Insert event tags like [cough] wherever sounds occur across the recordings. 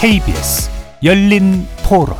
KBS 열린 토론.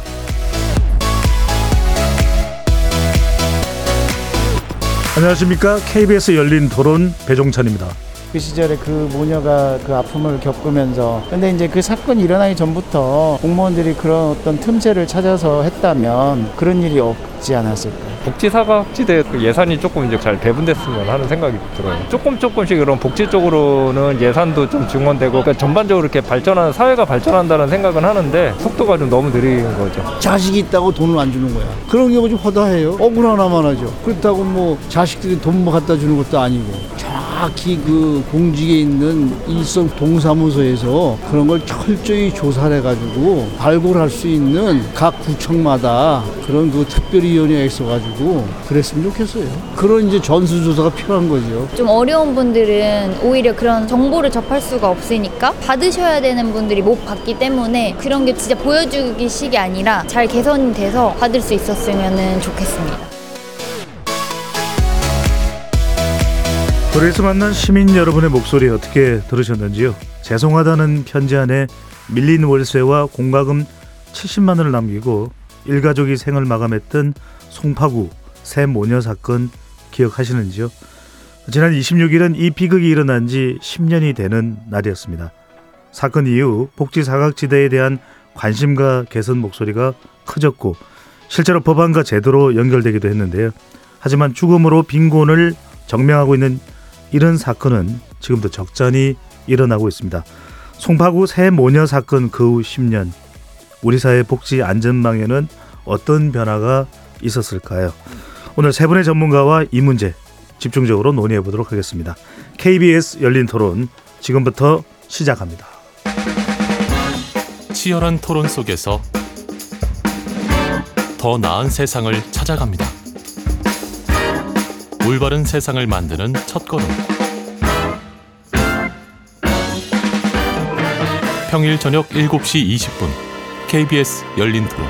안녕하십니까? KBS 열린 토론 배종찬입니다. 그 시절에 그 모녀가 그 아픔을 겪으면서 근데 이제 그 사건이 일어나기 전부터 공무원들이 그런 어떤 틈새를 찾아서 했다면 그런 일이 없지 않았을까 복지 사각지대 그 예산이 조금 이제 잘 배분됐으면 하는 생각이 들어요. 조금 조금씩 그런 복지 쪽으로는 예산도 좀 증원되고 그러니까 전반적으로 이렇게 발전하는 사회가 발전한다는 생각은 하는데 속도가 좀 너무 느린 거죠. 자식이 있다고 돈을 안 주는 거야. 그런 경우 좀 허다해요. 억울 하나만 하죠. 그렇다고 뭐 자식들이 돈 뭐 갖다 주는 것도 아니고 정확히 그 공직에 있는 일선 동사무소에서 그런 걸 철저히 조사를 해가지고 발굴할 수 있는 각 구청마다 그런 그 특별위원회가 있어가지고 그랬으면 좋겠어요. 그런 이제 전수조사가 필요한 거죠. 좀 어려운 분들은 오히려 그런 정보를 접할 수가 없으니까 받으셔야 되는 분들이 못 받기 때문에 그런 게 진짜 보여주기 식이 아니라 잘 개선이 돼서 받을 수 있었으면 좋겠습니다. 도에서 만난 시민 여러분의 목소리 어떻게 들으셨는지요? 죄송하다는 편지 안에 밀린 월세와 공과금 70만 원을 남기고 일가족이 생을 마감했던 송파구 새 모녀 사건 기억하시는지요? 지난 26일은 이 비극이 일어난 지 10년이 되는 날이었습니다. 사건 이후 복지 사각지대에 대한 관심과 개선 목소리가 커졌고 실제로 법안과 제도로 연결되기도 했는데요. 하지만 죽음으로 빈곤을 정명하고 있는 이런 사건은 지금도 적잖이 일어나고 있습니다. 송파구 새 모녀 사건 그 후 10년 우리 사회 복지 안전망에는 어떤 변화가 있었을까요? 오늘 세 분의 전문가와 이 문제 집중적으로 논의해 보도록 하겠습니다. KBS 열린 토론 지금부터 시작합니다. 치열한 토론 속에서 더 나은 세상을 찾아갑니다. 올바른 세상을 만드는 첫걸음. 평일 저녁 7시 20분 KBS 열린 토론.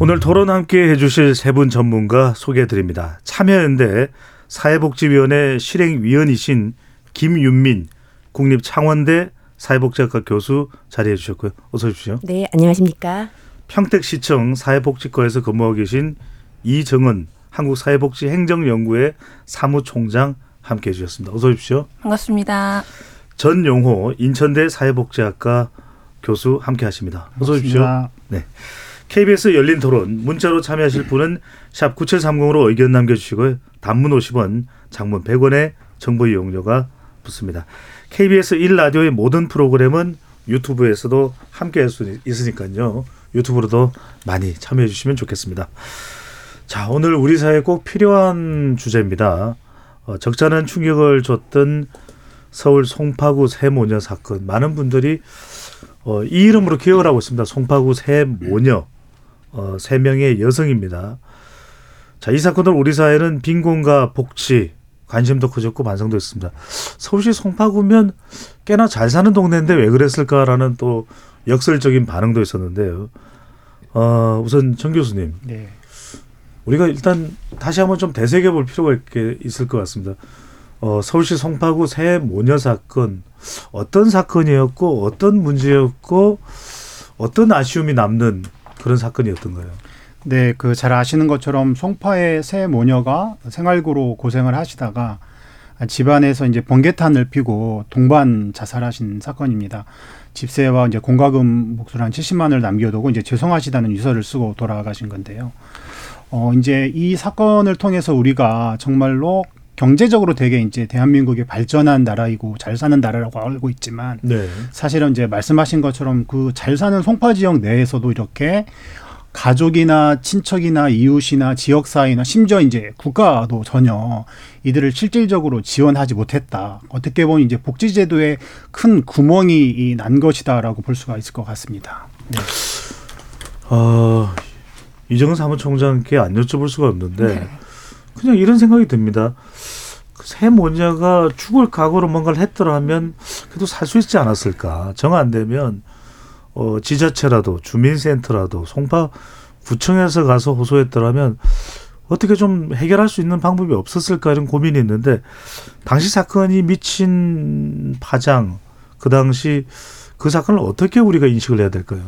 오늘 토론 함께 해주실 세 분 전문가 소개해 드립니다. 참여연대 사회복지위원회 실행위원이신 김윤민 국립창원대 사회복지학과 교수 자리해 주셨고요. 어서 오십시오. 네, 안녕하십니까. 평택시청 사회복지과에서 근무하고 계신 이정은 한국사회복지행정연구회 사무총장 함께해 주셨습니다. 어서 오십시오. 반갑습니다. 전용호 인천대 사회복지학과 교수 함께하십니다. 어서 오십시오. 네. KBS 열린 토론 문자로 참여하실 분은 샵 9730으로 의견 남겨주시고요. 단문 50원, 장문 100원의 정보 이용료가 붙습니다. KBS 1라디오의 모든 프로그램은 유튜브에서도 함께할 수 있으니까요. 유튜브로도 많이 참여해 주시면 좋겠습니다. 자, 오늘 우리 사회에 꼭 필요한 주제입니다. 어, 적잖은 충격을 줬던 서울 송파구 새 모녀 사건. 많은 분들이 어, 이 이름으로 기억을 하고 있습니다. 송파구 새 모녀. 어, 세 명의 여성입니다. 자, 이 사건을 우리 사회는 빈곤과 복지, 관심도 커졌고 반성도 했습니다. 서울시 송파구면 꽤나 잘 사는 동네인데 왜 그랬을까라는 또 역설적인 반응도 있었는데요. 어, 우선 정 교수님. 네. 우리가 일단 다시 한번 좀 되새겨 볼 필요가 있게 있을 것 같습니다. 어, 서울시 송파구 새 모녀 사건 어떤 사건이었고 어떤 문제였고 어떤 아쉬움이 남는 그런 사건이었던가요? 네, 그 잘 아시는 것처럼 송파의 새 모녀가 생활고로 고생을 하시다가 집안에서 이제 번개탄을 피고 동반 자살하신 사건입니다. 집세와 이제 공과금 목소리 한 70만 원을 남겨두고 이제 죄송하시다는 유서를 쓰고 돌아가신 건데요. 어, 이제 이 사건을 통해서 우리가 정말로 경제적으로 되게 이제 대한민국이 발전한 나라이고 잘 사는 나라라고 알고 있지만 네. 사실은 이제 말씀하신 것처럼 그 잘 사는 송파 지역 내에서도 이렇게 가족이나 친척이나 이웃이나 지역사회나 심지어 이제 국가도 전혀 이들을 실질적으로 지원하지 못했다. 어떻게 보면 이제 복지제도에 큰 구멍이 난 것이다라고 볼 수가 있을 것 같습니다. 네. 어, 이정은 사무총장께 안 여쭤볼 수가 없는데 네. 그냥 이런 생각이 듭니다. 새 모녀가 죽을 각오로 뭔가를 했더라면 그래도 살 수 있지 않았을까. 정 안 되면 어, 지자체라도 주민센터라도 송파 구청에서 가서 호소했더라면 어떻게 좀 해결할 수 있는 방법이 없었을까 이런 고민이 있는데 당시 사건이 미친 파장 그 당시 그 사건을 어떻게 우리가 인식을 해야 될까요?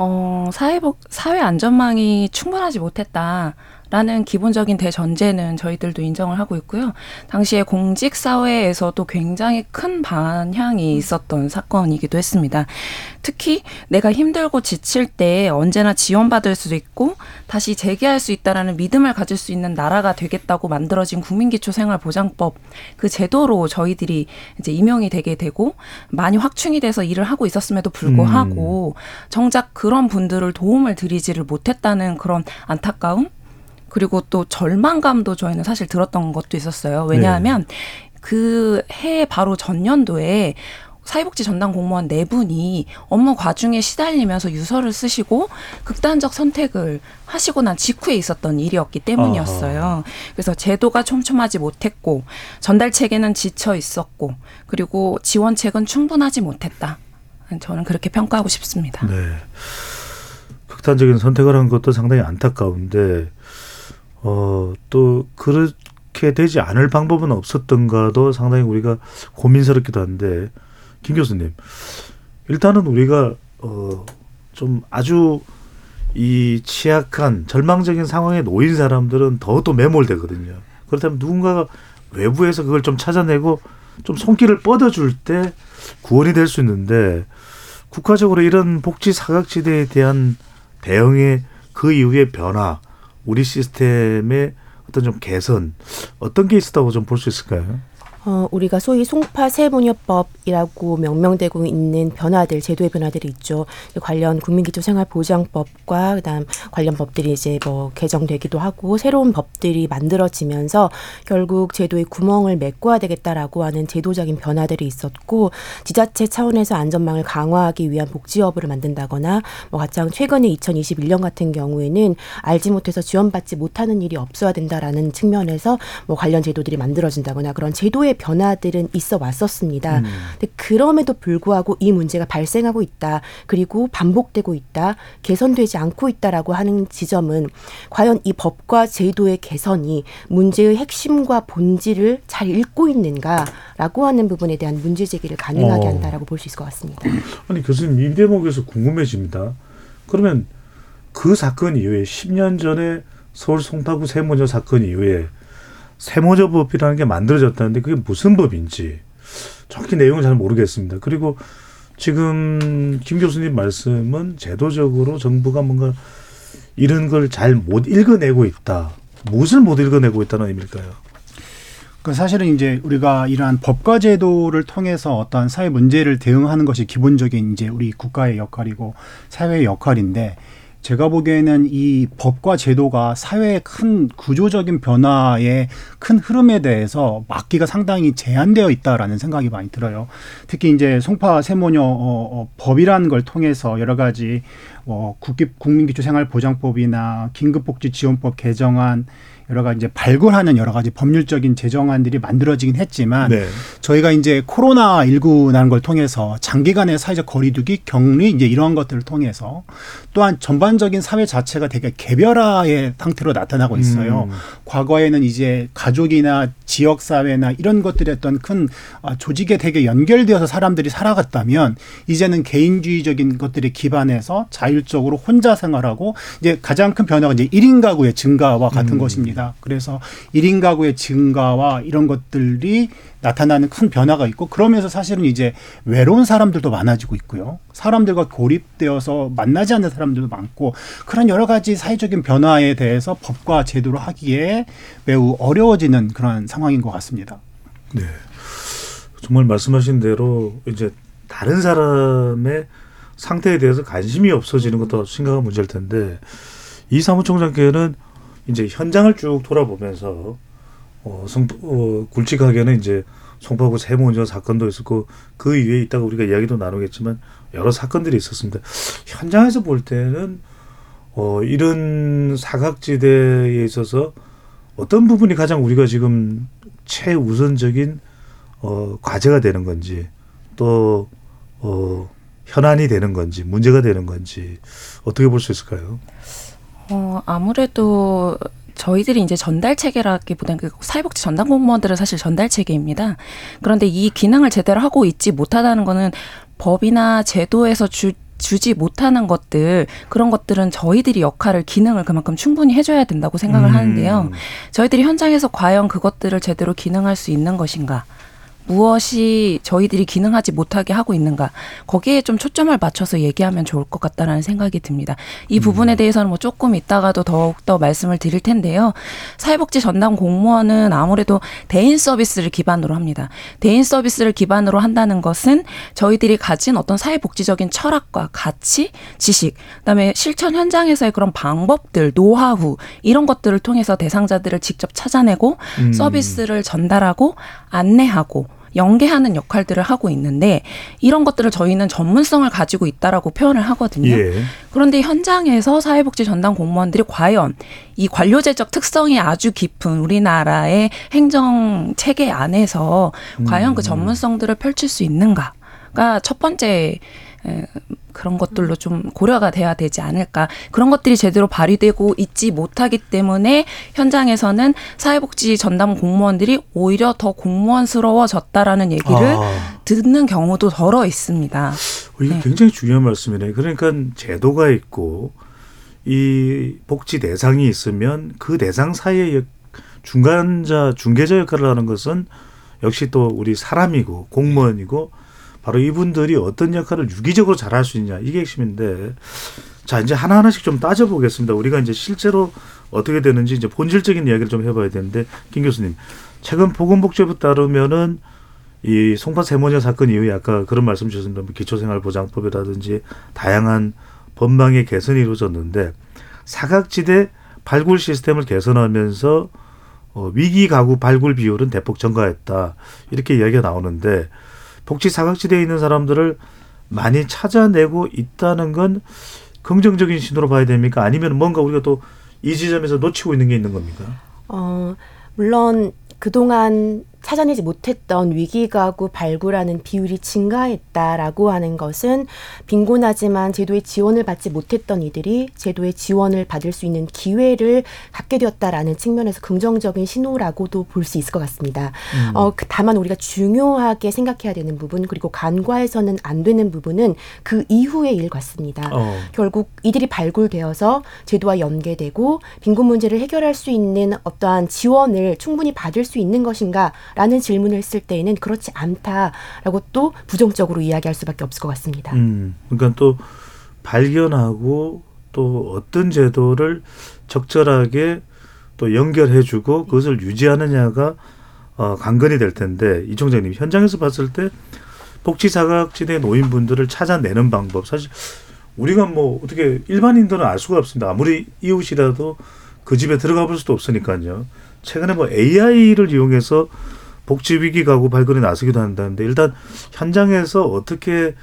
어, 사회복, 사회 안전망이 충분하지 못했다. 라는 기본적인 대전제는 저희들도 인정을 하고 있고요. 당시에 공직 사회에서도 굉장히 큰 반향이 있었던 사건이기도 했습니다. 특히 내가 힘들고 지칠 때 언제나 지원받을 수도 있고 다시 재개할 수 있다라는 믿음을 가질 수 있는 나라가 되겠다고 만들어진 국민기초생활보장법 그 제도로 저희들이 이제 임용이 되게 되고 많이 확충이 돼서 일을 하고 있었음에도 불구하고 음. 정작 그런 분들을 도움을 드리지를 못했다는 그런 안타까움 그리고 또 절망감도 저희는 사실 들었던 것도 있었어요. 왜냐하면 네. 그해 바로 전년도에 사회복지 전담 공무원 네 분이 업무 과중에 시달리면서 유서를 쓰시고 극단적 선택을 하시고 난 직후에 있었던 일이었기 때문이었어요. 아하. 그래서 제도가 촘촘하지 못했고 전달 체계는 지쳐 있었고 그리고 지원책은 충분하지 못했다. 저는 그렇게 평가하고 싶습니다. 네. 극단적인 선택을 한 것도 상당히 안타까운데 어, 또 그렇게 되지 않을 방법은 없었던가도 상당히 우리가 고민스럽기도 한데 김 교수님 일단은 우리가 어, 좀 아주 이 취약한 절망적인 상황에 놓인 사람들은 더욱더 매몰되거든요. 그렇다면 누군가가 외부에서 그걸 좀 찾아내고 좀 손길을 뻗어줄 때 구원이 될 수 있는데 국가적으로 이런 복지 사각지대에 대한 대응의 그 이후의 변화 우리 시스템의 어떤 좀 개선 어떤 게 있었다고 좀 볼 수 있을까요? 어, 우리가 소위 송파 세무녀법이라고 명명되고 있는 변화들, 제도의 변화들이 있죠. 관련 국민기초생활보장법과 그다음 관련 법들이 이제 뭐 개정되기도 하고 새로운 법들이 만들어지면서 결국 제도의 구멍을 메꿔야 되겠다라고 하는 제도적인 변화들이 있었고 지자체 차원에서 안전망을 강화하기 위한 복지업을 만든다거나 뭐 가장 최근에 2021년 같은 경우에는 알지 못해서 지원받지 못하는 일이 없어야 된다라는 측면에서 뭐 관련 제도들이 만들어진다거나 그런 제도의 변화들은 있어 왔었습니다. 음. 근데 그럼에도 불구하고 이 문제가 발생하고 있다. 그리고 반복되고 있다. 개선되지 않고 있다라고 하는 지점은 과연 이 법과 제도의 개선이 문제의 핵심과 본질을 잘 읽고 있는가라고 하는 부분에 대한 문제 제기를 가능하게 어. 한다라고 볼 수 있을 것 같습니다. [clears throat] 아니 교수님 이 대목에서 궁금해집니다. 그러면 그 사건 이후에 10년 전에 서울 송파구 세모녀 사건 이후에 세모저법이라는 게 만들어졌다는데 그게 무슨 법인지 정확히 내용은 잘 모르겠습니다. 그리고 지금 김 교수님 말씀은 제도적으로 정부가 뭔가 이런 걸 잘 못 읽어내고 있다. 무엇을 못 읽어내고 있다는 의미일까요? 그 사실은 이제 우리가 이러한 법과 제도를 통해서 어떤 사회 문제를 대응하는 것이 기본적인 이제 우리 국가의 역할이고 사회의 역할인데 제가 보기에는 이 법과 제도가 사회의 큰 구조적인 변화의 큰 흐름에 대해서 막기가 상당히 제한되어 있다라는 생각이 많이 들어요. 특히 이제 송파 세모녀 어, 어, 법이라는 걸 통해서 여러 가지 어, 국민기초생활보장법이나 긴급복지지원법 개정안 여러 가지 이제 발굴하는 여러 가지 법률적인 제정안들이 만들어지긴 했지만 네. 저희가 이제 코로나 19라는 걸 통해서 장기간의 사회적 거리두기, 격리 이제 이러한 것들을 통해서 또한 전반적인 사회 자체가 되게 개별화의 상태로 나타나고 있어요. 음. 과거에는 이제 가족이나 지역 사회나 이런 것들이 어떤 큰 아, 조직에 되게 연결되어서 사람들이 살아갔다면 이제는 개인주의적인 것들에 기반해서 자율적으로 혼자 생활하고 이제 가장 큰 변화가 이제 1인 가구의 증가와 같은 음. 것입니다. 그래서 1인 가구의 증가와 이런 것들이 나타나는 큰 변화가 있고 그러면서 사실은 이제 외로운 사람들도 많아지고 있고요. 사람들과 고립되어서 만나지 않는 사람들도 많고 그런 여러 가지 사회적인 변화에 대해서 법과 제도로 하기에 매우 어려워지는 그런 상황인 것 같습니다. 네. 정말 말씀하신 대로 이제 다른 사람의 상태에 대해서 관심이 없어지는 것도 심각한 문제일 텐데 이 사무총장께는 이제 현장을 쭉 돌아보면서 어, 성, 어, 굵직하게는 이제 송파구 세무운전 사건도 있었고 그 이후에 있다가 우리가 이야기도 나누겠지만 여러 사건들이 있었습니다. 현장에서 볼 때는 어, 이런 사각지대에 있어서 어떤 부분이 가장 우리가 지금 최우선적인 어, 과제가 되는 건지 또 어, 현안이 되는 건지 문제가 되는 건지 어떻게 볼 수 있을까요? 어, 아무래도 저희들이 이제 전달 체계라기보다는 그 사회복지 전담 공무원들은 사실 전달 체계입니다. 그런데 이 기능을 제대로 하고 있지 못하다는 거는 법이나 제도에서 주 주지 못하는 것들 그런 것들은 저희들이 역할을 기능을 그만큼 충분히 해줘야 된다고 생각을 음. 하는데요. 저희들이 현장에서 과연 그것들을 제대로 기능할 수 있는 것인가? 무엇이 저희들이 기능하지 못하게 하고 있는가 거기에 좀 초점을 맞춰서 얘기하면 좋을 것 같다라는 생각이 듭니다. 이 부분에 대해서는 뭐 조금 이따가도 더욱 더 말씀을 드릴 텐데요. 사회복지 전담 공무원은 아무래도 대인 서비스를 기반으로 합니다. 대인 서비스를 기반으로 한다는 것은 저희들이 가진 어떤 사회복지적인 철학과 가치, 지식, 그다음에 실천 현장에서의 그런 방법들, 노하우 이런 것들을 통해서 대상자들을 직접 찾아내고 음. 서비스를 전달하고 안내하고 연계하는 역할들을 하고 있는데 이런 것들을 저희는 전문성을 가지고 있다라고 표현을 하거든요. 예. 그런데 현장에서 사회복지 전담 공무원들이 과연 이 관료제적 특성이 아주 깊은 우리나라의 행정 체계 안에서 과연 그 전문성들을 펼칠 수 있는가가 첫 번째 에, 그런 것들로 좀 고려가 돼야 되지 않을까. 그런 것들이 제대로 발휘되고 있지 못하기 때문에 현장에서는 사회복지 전담 공무원들이 오히려 더 공무원스러워졌다라는 얘기를 아. 듣는 경우도 덜어 있습니다. 어, 이게 네. 굉장히 중요한 말씀이네. 그러니까 제도가 있고 이 복지 대상이 있으면 그 대상 사이에 역- 중간자 중개자 역할을 하는 것은 역시 또 우리 사람이고 공무원이고 바로 이분들이 어떤 역할을 유기적으로 잘할 수 있냐 이게 핵심인데 자 이제 하나 하나씩 좀 따져보겠습니다. 우리가 이제 실제로 어떻게 되는지 이제 본질적인 이야기를 좀 해봐야 되는데 김 교수님 최근 보건복지부 따르면은 이 송파 세모녀 사건 이후에 아까 그런 말씀 주셨습니다. 뭐 기초생활보장법이라든지 다양한 법망의 개선이 이루어졌는데 사각지대 발굴 시스템을 개선하면서 어, 위기 가구 발굴 비율은 대폭 증가했다 이렇게 이야기가 나오는데 복지 사각지대에 있는 사람들을 많이 찾아내고 있다는 건 긍정적인 신호로 봐야 됩니까? 아니면 뭔가 우리가 또 이 지점에서 놓치고 있는 게 있는 겁니까? 어, 물론 그동안 찾아내지 못했던 위기가구 발굴하는 비율이 증가했다라고 하는 것은 빈곤하지만 제도의 지원을 받지 못했던 이들이 제도의 지원을 받을 수 있는 기회를 갖게 되었다라는 측면에서 긍정적인 신호라고도 볼 수 있을 것 같습니다. 어, 그- 다만 우리가 중요하게 생각해야 되는 부분 그리고 간과해서는 안 되는 부분은 그 이후의 일 같습니다. 어. 결국 이들이 발굴되어서 제도와 연계되고 빈곤 문제를 해결할 수 있는 어떠한 지원을 충분히 받을 수 있는 것인가 라는 질문을 했을 때에는 그렇지 않다라고 또 부정적으로 이야기할 수밖에 없을 것 같습니다. 음, 그러니까 또 발견하고 또 어떤 제도를 적절하게 또 연결해주고 그것을 유지하느냐가 어, 관건이 될 텐데 이 총장님 현장에서 봤을 때 복지 사각지대 노인분들을 찾아내는 방법 사실 우리가 뭐 어떻게 일반인들은 알 수가 없습니다. 아무리 이웃이라도 그 집에 들어가 볼 수도 없으니까요. 최근에 뭐 AI를 이용해서 복지 위기 가구 발굴에 나서기도 한다는데 일단 현장에서 어떻게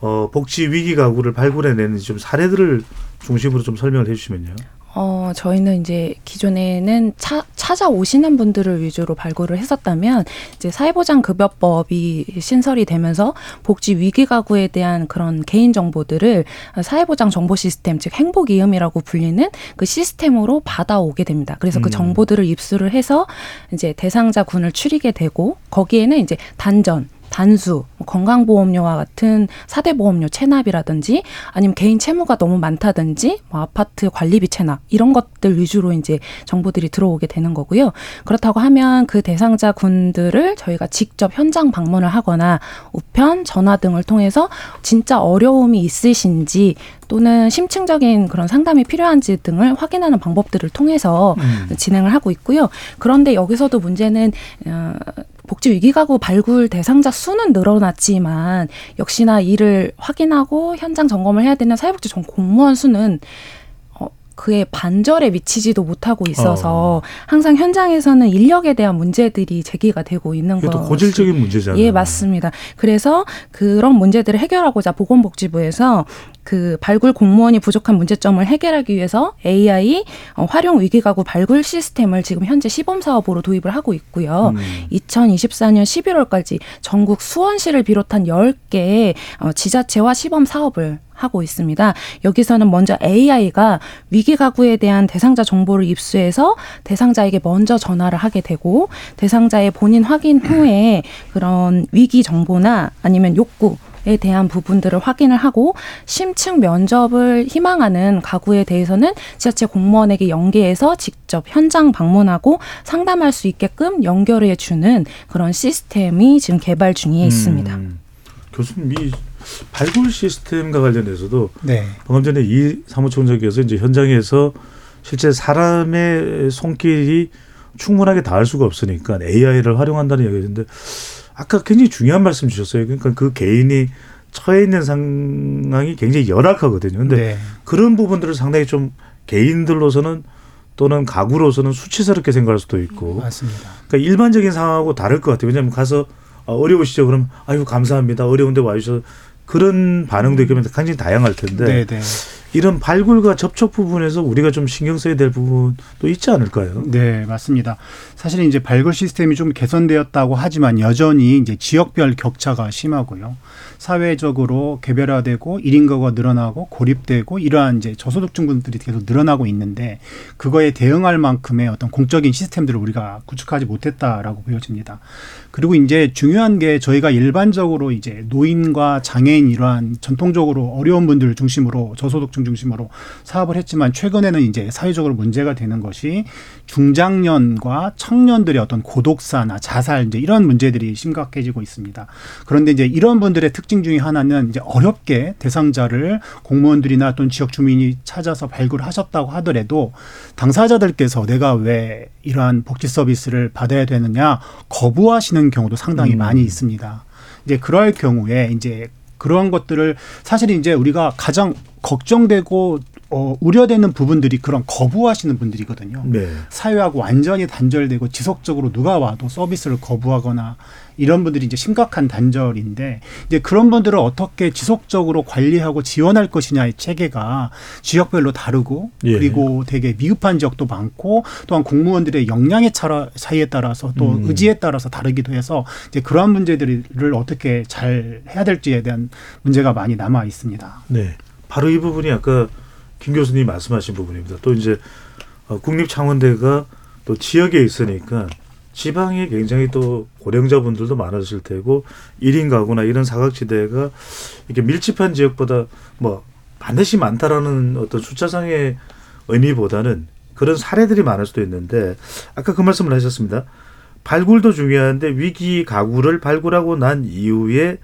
어, 복지 위기 가구를 발굴해내는지 좀 사례들을 중심으로 좀 설명을 해주시면요. 어, 저희는 이제 기존에는 차, 찾아오시는 분들을 위주로 발굴을 했었다면 이제 사회보장급여법이 신설이 되면서 복지 위기 가구에 대한 그런 개인 정보들을 사회보장 정보 시스템 즉 행복 이음이라고 불리는 그 시스템으로 받아오게 됩니다. 그래서 그 음. 정보들을 입수를 해서 이제 대상자 군을 추리게 되고 거기에는 이제 단전 단수, 뭐 건강보험료와 같은 사대보험료 체납이라든지 아니면 개인 채무가 너무 많다든지 뭐 아파트 관리비 체납 이런 것들 위주로 이제 정보들이 들어오게 되는 거고요. 그렇다고 하면 그 대상자 군들을 저희가 직접 현장 방문을 하거나 우편, 전화 등을 통해서 진짜 어려움이 있으신지 또는 심층적인 그런 상담이 필요한지 등을 확인하는 방법들을 통해서 진행을 하고 있고요. 그런데 여기서도 문제는 어, 복지 위기 가구 발굴 대상자 수는 늘어났지만 역시나 이를 확인하고 현장 점검을 해야 되는 사회복지 전 공무원 수는 어, 그의 반절에 미치지도 못하고 있어서 항상 현장에서는 인력에 대한 문제들이 제기가 되고 있는 이게 또 거. 고질적인 문제잖아요. 예, 맞습니다. 그래서 그런 문제들을 해결하고자 보건복지부에서 그 발굴 공무원이 부족한 문제점을 해결하기 위해서 AI 어, 활용 위기가구 발굴 시스템을 지금 현재 시범 사업으로 도입을 하고 있고요. 음. 2024년 11월까지 전국 수원시를 비롯한 10개의 어, 지자체와 시범 사업을 하고 있습니다. 여기서는 먼저 AI가 위기 가구에 대한 대상자 정보를 입수해서 대상자에게 먼저 전화를 하게 되고 대상자의 본인 확인 후에 그런 위기 정보나 아니면 욕구 에 대한 부분들을 확인을 하고 심층 면접을 희망하는 가구에 대해서는 지자체 공무원에게 연계해서 직접 현장 방문하고 상담할 수 있게끔 연결해 주는 그런 시스템이 지금 개발 중에 있습니다. 음, 교수님 이 발굴 시스템과 관련해서도 네. 방금 전에 이 사무총장께서 이제 현장에서 실제 사람의 손길이 충분하게 닿을 수가 없으니까 AI를 활용한다는 이야기인데 아까 굉장히 중요한 말씀 주셨어요. 그러니까 그 개인이 처해 있는 상황이 굉장히 열악하거든요. 근데 네. 그런 부분들을 상당히 좀 개인들로서는 또는 가구로서는 수치스럽게 생각할 수도 있고 맞습니다. 그러니까 일반적인 상황하고 다를 것 같아요. 왜냐하면 가서 아, 어려우시죠? 그럼 아유 감사합니다. 어려운데 와주셔서 그런 반응도 있으면 굉장히 다양할 텐데 네, 네. 이런 발굴과 접촉 부분에서 우리가 좀 신경 써야 될 부분도 있지 않을까요? 네, 맞습니다. 사실 이제 발굴 시스템이 좀 개선되었다고 하지만 여전히 이제 지역별 격차가 심하고요. 사회적으로 개별화되고 일인 가구가 늘어나고 고립되고 이러한 이제 저소득층 분들이 계속 늘어나고 있는데 그거에 대응할 만큼의 어떤 공적인 시스템들을 우리가 구축하지 못했다라고 보여집니다. 그리고 이제 중요한 게 저희가 일반적으로 이제 노인과 장애인 이러한 전통적으로 어려운 분들 중심으로 저소득 층 중심으로 사업을 했지만 최근에는 이제 사회적으로 문제가 되는 것이 중장년과 청년들의 어떤 고독사나 자살 이제 이런 문제들이 심각해지고 있습니다. 그런데 이제 이런 분들의 특징 중에 하나는 이제 어렵게 대상자를 공무원들이나 또는 지역 주민이 찾아서 발굴하셨다고 하더라도 당사자들께서 내가 왜 이러한 복지 서비스를 받아야 되느냐 거부하시는 경우도 상당히 음. 많이 있습니다. 이제 그럴 경우에 이제 그러한 것들을 사실 이제 우리가 가장 걱정되고 어, 우려되는 부분들이 그런 거부하시는 분들이거든요. 네. 사회하고 완전히 단절되고 지속적으로 누가 와도 서비스를 거부하거나 이런 분들이 이제 심각한 단절인데 이제 그런 분들을 어떻게 지속적으로 관리하고 지원할 것이냐의 체계가 지역별로 다르고 예. 그리고 되게 미흡한 지역도 많고 또한 공무원들의 역량의 차이에 따라서 또 음. 의지에 따라서 다르기도 해서 이제 그러한 문제들을 어떻게 잘 해야 될지에 대한 문제가 많이 남아 있습니다. 네. 바로 이 부분이 아까 김 교수님이 말씀하신 부분입니다. 또 이제 어, 국립창원대가 또 지역에 있으니까 지방에 굉장히 또 고령자분들도 많으실 테고 일인 가구나 이런 사각지대가 이렇게 밀집한 지역보다 뭐 반드시 많다라는 어떤 숫자상의 의미보다는 그런 사례들이 많을 수도 있는데 아까 그 말씀을 하셨습니다. 발굴도 중요한데 위기 가구를 발굴하고 난 이후에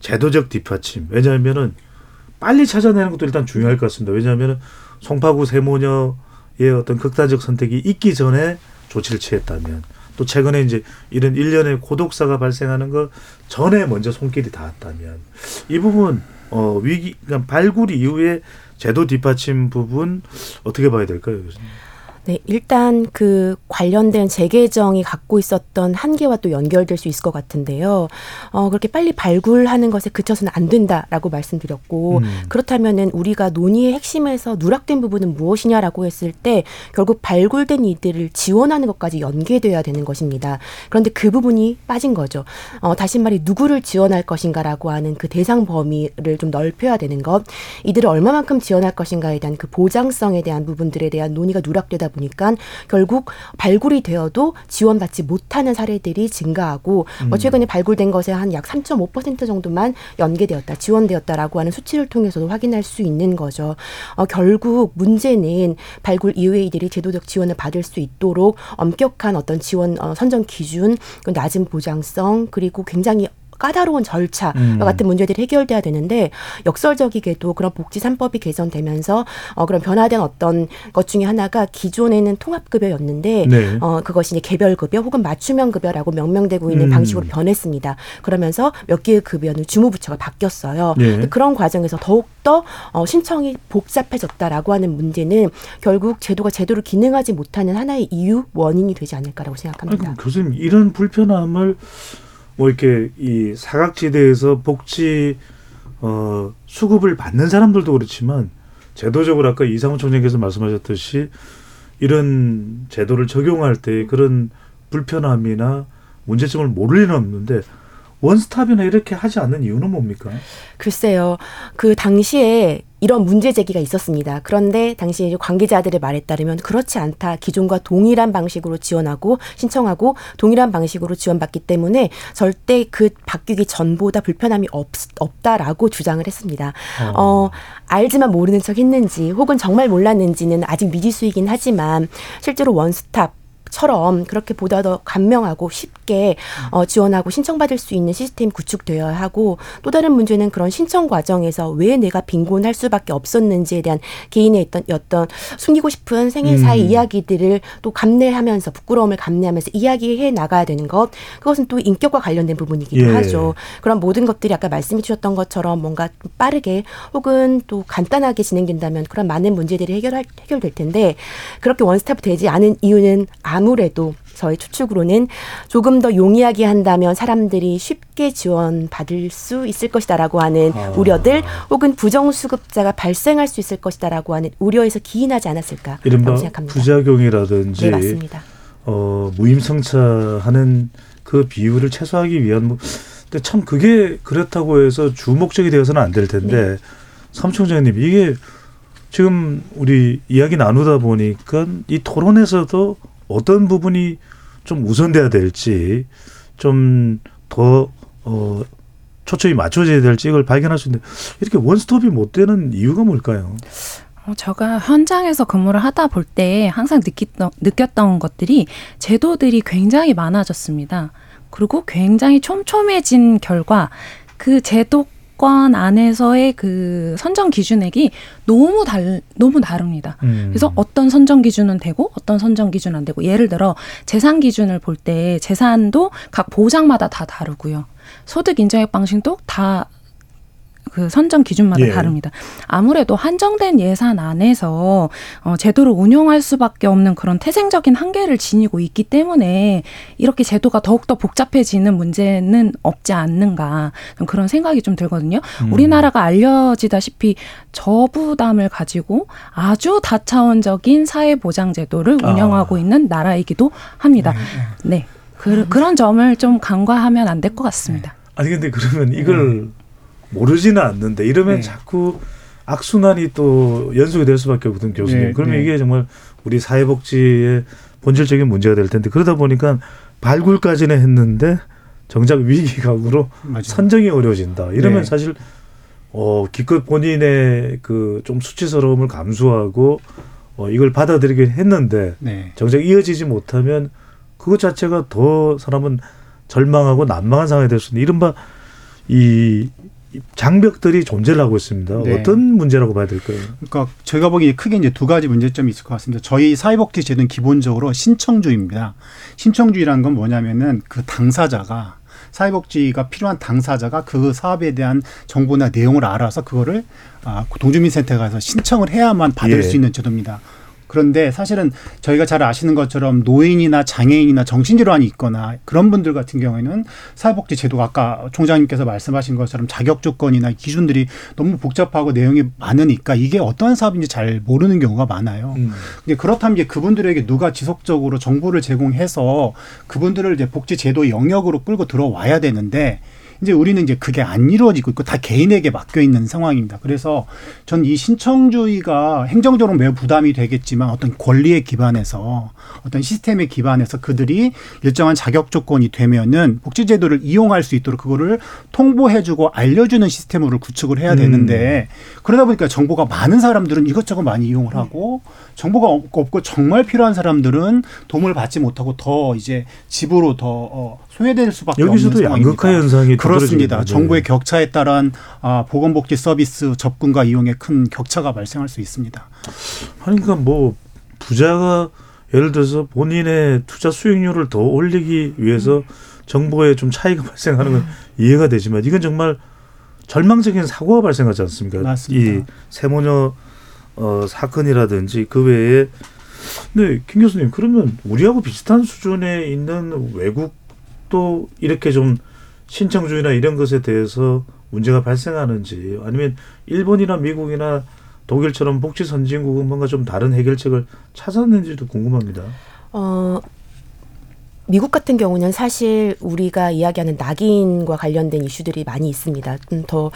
제도적 뒷받침. 왜냐하면은 빨리 찾아내는 것도 일단 중요할 것 같습니다. 왜냐하면은 송파구 세모녀의 어떤 극단적 선택이 있기 전에 조치를 취했다면 또 최근에 이제 이런 일련의 고독사가 발생하는 것 전에 먼저 손길이 닿았다면 이 부분 어 위기 그러니까 발굴 이후에 제도 뒷받침 부분 어떻게 봐야 될까요, 교수님? 네, 일단 그 관련된 재개정이 갖고 있었던 한계와 또 연결될 수 있을 것 같은데요. 어, 그렇게 빨리 발굴하는 것에 그쳐서는 안 된다라고 말씀드렸고, 음. 그렇다면은 우리가 논의의 핵심에서 누락된 부분은 무엇이냐라고 했을 때 결국 발굴된 이들을 지원하는 것까지 연계돼야 되는 것입니다. 그런데 그 부분이 빠진 거죠. 어, 다시 말해 누구를 지원할 것인가라고 하는 그 대상 범위를 좀 넓혀야 되는 것, 이들을 얼마만큼 지원할 것인가에 대한 그 보장성에 대한 부분들에 대한 논의가 누락되다 보니까 결국 발굴이 되어도 지원받지 못하는 사례들이 증가하고 뭐 최근에 발굴된 것에 한 약 3.5% 정도만 연계되었다, 지원되었다라고 하는 수치를 통해서도 확인할 수 있는 거죠. 어, 결국 문제는 발굴 이후에 이들이 제도적 지원을 받을 수 있도록 엄격한 어떤 지원 어, 선정 기준, 그 낮은 보장성 그리고 굉장히 까다로운 절차와 음. 같은 문제들이 해결돼야 되는데 역설적이게도 그런 복지 3법이 개선되면서 어, 그런 변화된 어떤 것 중에 하나가 기존에는 통합급여였는데 네. 어, 그것이 이제 개별급여 혹은 맞춤형 급여라고 명명되고 있는 음. 방식으로 변했습니다. 그러면서 몇 개의 급여는 주무부처가 바뀌었어요. 네. 그런 과정에서 더욱더 어, 신청이 복잡해졌다라고 하는 문제는 결국 제도가 제대로 기능하지 못하는 하나의 이유 원인이 되지 않을까라고 아니, 생각합니다. 그럼 교수님 이런 불편함을 뭐 이렇게 이 사각지대에서 복지 어 수급을 받는 사람들도 그렇지만 제도적으로 아까 이상훈 총장께서 말씀하셨듯이 이런 제도를 적용할 때 그런 불편함이나 문제점을 모를 리는 없는데 원스톱이나 이렇게 하지 않는 이유는 뭡니까? 글쎄요. 그 당시에 이런 문제 제기가 있었습니다. 그런데 당시 관계자들의 말에 따르면 그렇지 않다. 기존과 동일한 방식으로 지원하고 신청하고 동일한 방식으로 지원받기 때문에 절대 그 바뀌기 전보다 불편함이 없, 없다라고 주장을 했습니다. 어. 어, 알지만 모르는 척 했는지 혹은 정말 몰랐는지는 아직 미지수이긴 하지만 실제로 원스톱 처럼 그렇게 보다 더 간명하고 쉽게 어, 지원하고 신청받을 수 있는 시스템 구축되어야 하고 또 다른 문제는 그런 신청 과정에서 왜 내가 빈곤할 수밖에 없었는지에 대한 개인의 어떤 어떤 숨기고 싶은 생애사의 음. 이야기들을 또 감내하면서 부끄러움을 감내하면서 이야기해 나가야 되는 것 그것은 또 인격과 관련된 부분이기도 예. 하죠. 그런 모든 것들이 아까 말씀해 주셨던 것처럼 뭔가 빠르게 혹은 또 간단하게 진행된다면 그런 많은 문제들이 해결할 해결될 텐데 그렇게 원스톱 되지 않은 이유는 아무 아무래도 저희 추측으로는 조금 더 용이하게 한다면 사람들이 쉽게 지원받을 수 있을 것이다라고 하는 아. 우려들 혹은 부정수급자가 발생할 수 있을 것이다라고 하는 우려에서 기인하지 않았을까 이른바 생각합니다. 부작용이라든지 네, 맞습니다. 어, 무임승차하는 그 비율을 최소화하기 위한 뭐 근데 참 그게 그렇다고 해서 주 목적이 되어서는 안 될 텐데 네. 삼총장님 이게 지금 우리 이야기 나누다 보니까 이 토론에서도 어떤 부분이 좀 우선돼야 될지 좀더 어, 초점이 맞춰져야 될지 이걸 발견할 수 있는데 이렇게 원스톱이 못 되는 이유가 뭘까요? 어, 제가 현장에서 근무를 하다 볼 때 항상 느꼈던, 느꼈던 것들이 제도들이 굉장히 많아졌습니다. 그리고 굉장히 촘촘해진 결과 그 제도 정권 안에서의 그 선정 기준액이 너무 달 너무 다릅니다. 음. 그래서 어떤 선정 기준은 되고 어떤 선정 기준은 안 되고 예를 들어 재산 기준을 볼 때 재산도 각 보장마다 다 다르고요. 소득 인정액 방식도 다 그 선정 기준마다 예. 다릅니다. 아무래도 한정된 예산 안에서 어, 제도를 운용할 수밖에 없는 그런 태생적인 한계를 지니고 있기 때문에 이렇게 제도가 더욱더 복잡해지는 문제는 없지 않는가 그런 생각이 좀 들거든요. 음. 우리나라가 알려지다시피 저부담을 가지고 아주 다차원적인 사회보장제도를 아. 운영하고 아. 있는 나라이기도 합니다. 네. 네. 그, 그런 점을 좀 간과하면 안 될 것 같습니다. 아니 근데 그러면 이걸 음. 모르지는 않는데 이러면 네. 자꾸 악순환이 또 연속이 될 수밖에 없거든 교수님. 네, 그러면 네. 이게 정말 우리 사회복지의 본질적인 문제가 될 텐데 그러다 보니까 발굴까지는 했는데 정작 위기각으로 선정이 어려워진다. 이러면 네. 사실 어 기껏 본인의 그 좀 수치스러움을 감수하고 어 이걸 받아들이긴 했는데 네. 정작 이어지지 못하면 그것 자체가 더 사람은 절망하고 난망한 상황이 될 수 있는 이른바 이 장벽들이 존재를 하고 있습니다. 네. 어떤 문제라고 봐야 될까요? 그러니까 제가 보기에 크게 이제 두 가지 문제점이 있을 것 같습니다. 저희 사회복지 제도는 기본적으로 신청주의입니다. 신청주의라는 건 뭐냐면은 그 당사자가 사회복지가 필요한 당사자가 그 사업에 대한 정보나 내용을 알아서 그거를 아, 동주민센터에 가서 신청을 해야만 받을 예. 수 있는 제도입니다. 그런데 사실은 저희가 잘 아시는 것처럼 노인이나 장애인이나 정신질환이 있거나 그런 분들 같은 경우에는 사회복지 제도가 아까 총장님께서 말씀하신 것처럼 자격 조건이나 기준들이 너무 복잡하고 내용이 많으니까 이게 어떤 사업인지 잘 모르는 경우가 많아요. 음. 근데 그렇다면 이제 그분들에게 누가 지속적으로 정보를 제공해서 그분들을 이제 복지 제도 영역으로 끌고 들어와야 되는데 이제 우리는 이제 그게 안 이루어지고 있고 다 개인에게 맡겨 있는 상황입니다. 그래서 전 이 신청주의가 행정적으로 매우 부담이 되겠지만 어떤 권리에 기반해서 어떤 시스템에 기반해서 그들이 일정한 자격 조건이 되면은 복지제도를 이용할 수 있도록 그거를 통보해주고 알려주는 시스템으로 구축을 해야 되는데 음. 그러다 보니까 정보가 많은 사람들은 이것저것 많이 이용을 하고 정보가 없고 정말 필요한 사람들은 도움을 받지 못하고 더 이제 집으로 더 어, 소외될 수밖에 없는 상황입니다. 여기서도 양극화 현상이 그렇습니다. 네. 정부의 격차에 따른 아, 보건복지 서비스 접근과 이용에 큰 격차가 발생할 수 있습니다. 그러니까 뭐 부자가 예를 들어서 본인의 투자 수익률을 더 올리기 위해서 정보에 좀 차이가 [laughs] 발생하는 건 이해가 되지만 이건 정말 절망적인 사고가 발생하지 않습니까? 맞습니다. 이 세모녀 어, 사건이라든지 그 외에 네, 김 교수님 그러면 우리하고 비슷한 수준에 있는 외국 도 이렇게 좀 신청주의나 이런 것에 대해서 문제가 발생하는지 아니면 일본이나 미국이나 독일처럼 복지 선진국은 뭔가 좀 다른 해결책을 찾았는지도 궁금합니다. 어, 미국 같은 경우는 사실 우리가 이야기하는 낙인과 관련된 이슈들이 많이 있습니다. 좀더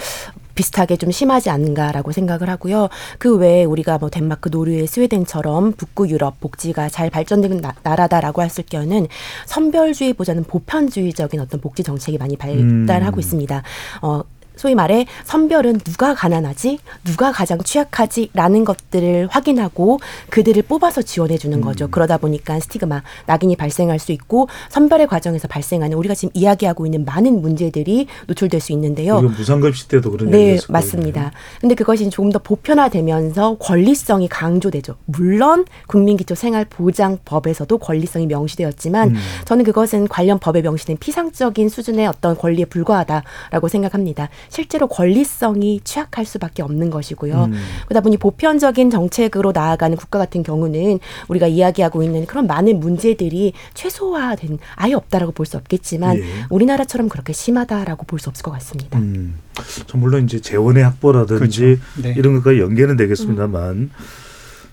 비슷하게 좀 심하지 않은가라고 생각을 하고요. 그 외에 우리가 뭐 덴마크, 노르웨이, 스웨덴처럼 북구 유럽 복지가 잘 발전된 나, 나라다라고 했을 경우는 선별주의보다는 보편주의적인 어떤 복지 정책이 많이 발달하고 음. 있습니다. 어, 소위 말해 선별은 누가 가난하지, 누가 가장 취약하지라는 것들을 확인하고 그들을 뽑아서 지원해 주는 거죠. 그러다 보니까 스티그마, 낙인이 발생할 수 있고 선별의 과정에서 발생하는 우리가 지금 이야기하고 있는 많은 문제들이 노출될 수 있는데요. 이건 무상급식 때도 그런 네, 맞습니다. 근데 그것이 조금 더 보편화되면서 권리성이 강조되죠. 물론 국민기초생활보장법에서도 권리성이 명시되었지만 음. 저는 그것은 관련 법에 명시된 피상적인 수준의 어떤 권리에 불과하다라고 생각합니다. 실제로 권리성이 취약할 수밖에 없는 것이고요. 음. 그러다 보니 보편적인 정책으로 나아가는 국가 같은 경우는 우리가 이야기하고 있는 그런 많은 문제들이 최소화된 아예 없다라고 볼 수 없겠지만 예. 우리나라처럼 그렇게 심하다라고 볼 수 없을 것 같습니다. 음. 저 물론 이제 재원의 확보라든지 그렇죠. 네. 이런 것과 연계는 되겠습니다만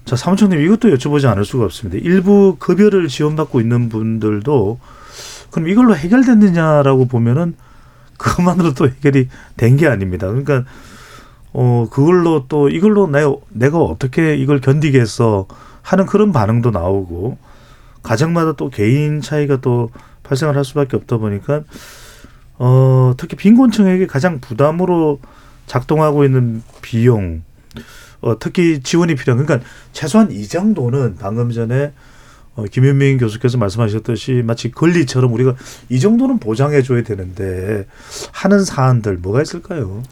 자 사무총님 이것도 여쭤보지 않을 수가 없습니다. 일부 급여를 지원받고 있는 분들도 그럼 이걸로 해결됐느냐라고 보면은 그것만으로 또 해결이 된 게 아닙니다. 그러니까 어 그걸로 또 이걸로 내가 내가 어떻게 이걸 견디겠어 하는 그런 반응도 나오고 가정마다 또 개인 차이가 또 발생을 할 수밖에 없다 보니까 어 특히 빈곤층에게 가장 부담으로 작동하고 있는 비용 어 특히 지원이 필요한 그러니까 최소한 이 정도는 방금 전에 어, 김현민 교수께서 말씀하셨듯이 마치 권리처럼 우리가 이 정도는 보장해 줘야 되는데 하는 사안들 뭐가 있을까요?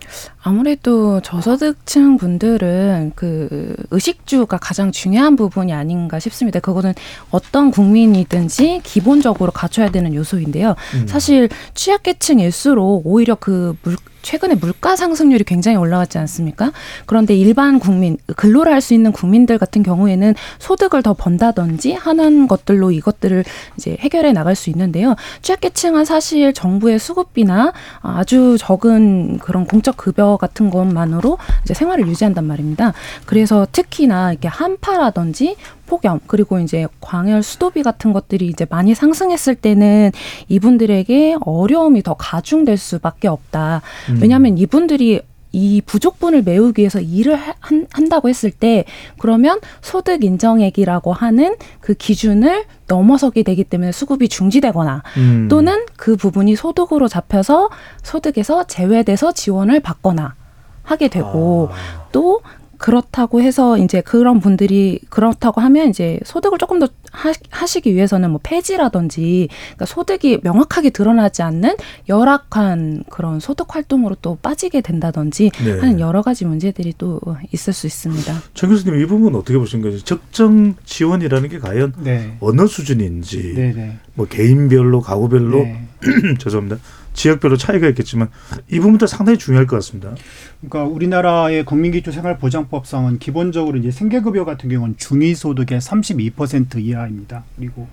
아무래도 저소득층 분들은 그 의식주가 가장 중요한 부분이 아닌가 싶습니다. 그거는 어떤 국민이든지 기본적으로 갖춰야 되는 요소인데요. 음. 사실 취약계층일수록 오히려 그 물, 최근에 물가 상승률이 굉장히 올라갔지 않습니까? 그런데 일반 국민, 근로를 할 수 있는 국민들 같은 경우에는 소득을 더 번다든지 하는 것들로 이것들을 이제 해결해 나갈 수 있는데요. 취약계층은 사실 정부의 수급비나 아주 적은 그런 공적 급여 같은 것만으로 이제 생활을 유지한단 말입니다. 그래서 특히나 이렇게 한파라든지 폭염 그리고 이제 광열 수도비 같은 것들이 이제 많이 상승했을 때는 이분들에게 어려움이 더 가중될 수밖에 없다. 음. 왜냐하면 이분들이 이 부족분을 메우기 위해서 일을 하- 한, 한다고 했을 때 그러면 소득 인정액이라고 하는 그 기준을 넘어서게 되기 때문에 수급이 중지되거나 음. 또는 그 부분이 소득으로 잡혀서 소득에서 제외돼서 지원을 받거나 하게 되고 아. 또 그렇다고 해서 이제 그런 분들이 그렇다고 하면 이제 소득을 조금 더 하- 하시기 위해서는 뭐 폐지라든지 그러니까 소득이 명확하게 드러나지 않는 열악한 그런 소득 활동으로 또 빠지게 된다든지 네. 하는 여러 가지 문제들이 또 있을 수 있습니다. 정 교수님 이 부분 어떻게 보신 거죠? 적정 지원이라는 게 과연 네. 어느 수준인지 네, 네. 뭐 개인별로 가구별로 네. [clears throat] 죄송합니다. 지역별로 차이가 있겠지만 이 부분도 상당히 중요할 것 같습니다. 그러니까 우리나라의 국민기초생활보장법상은 기본적으로 이제 생계급여 같은 경우는 중위소득의 32% 이하입니다. 그리고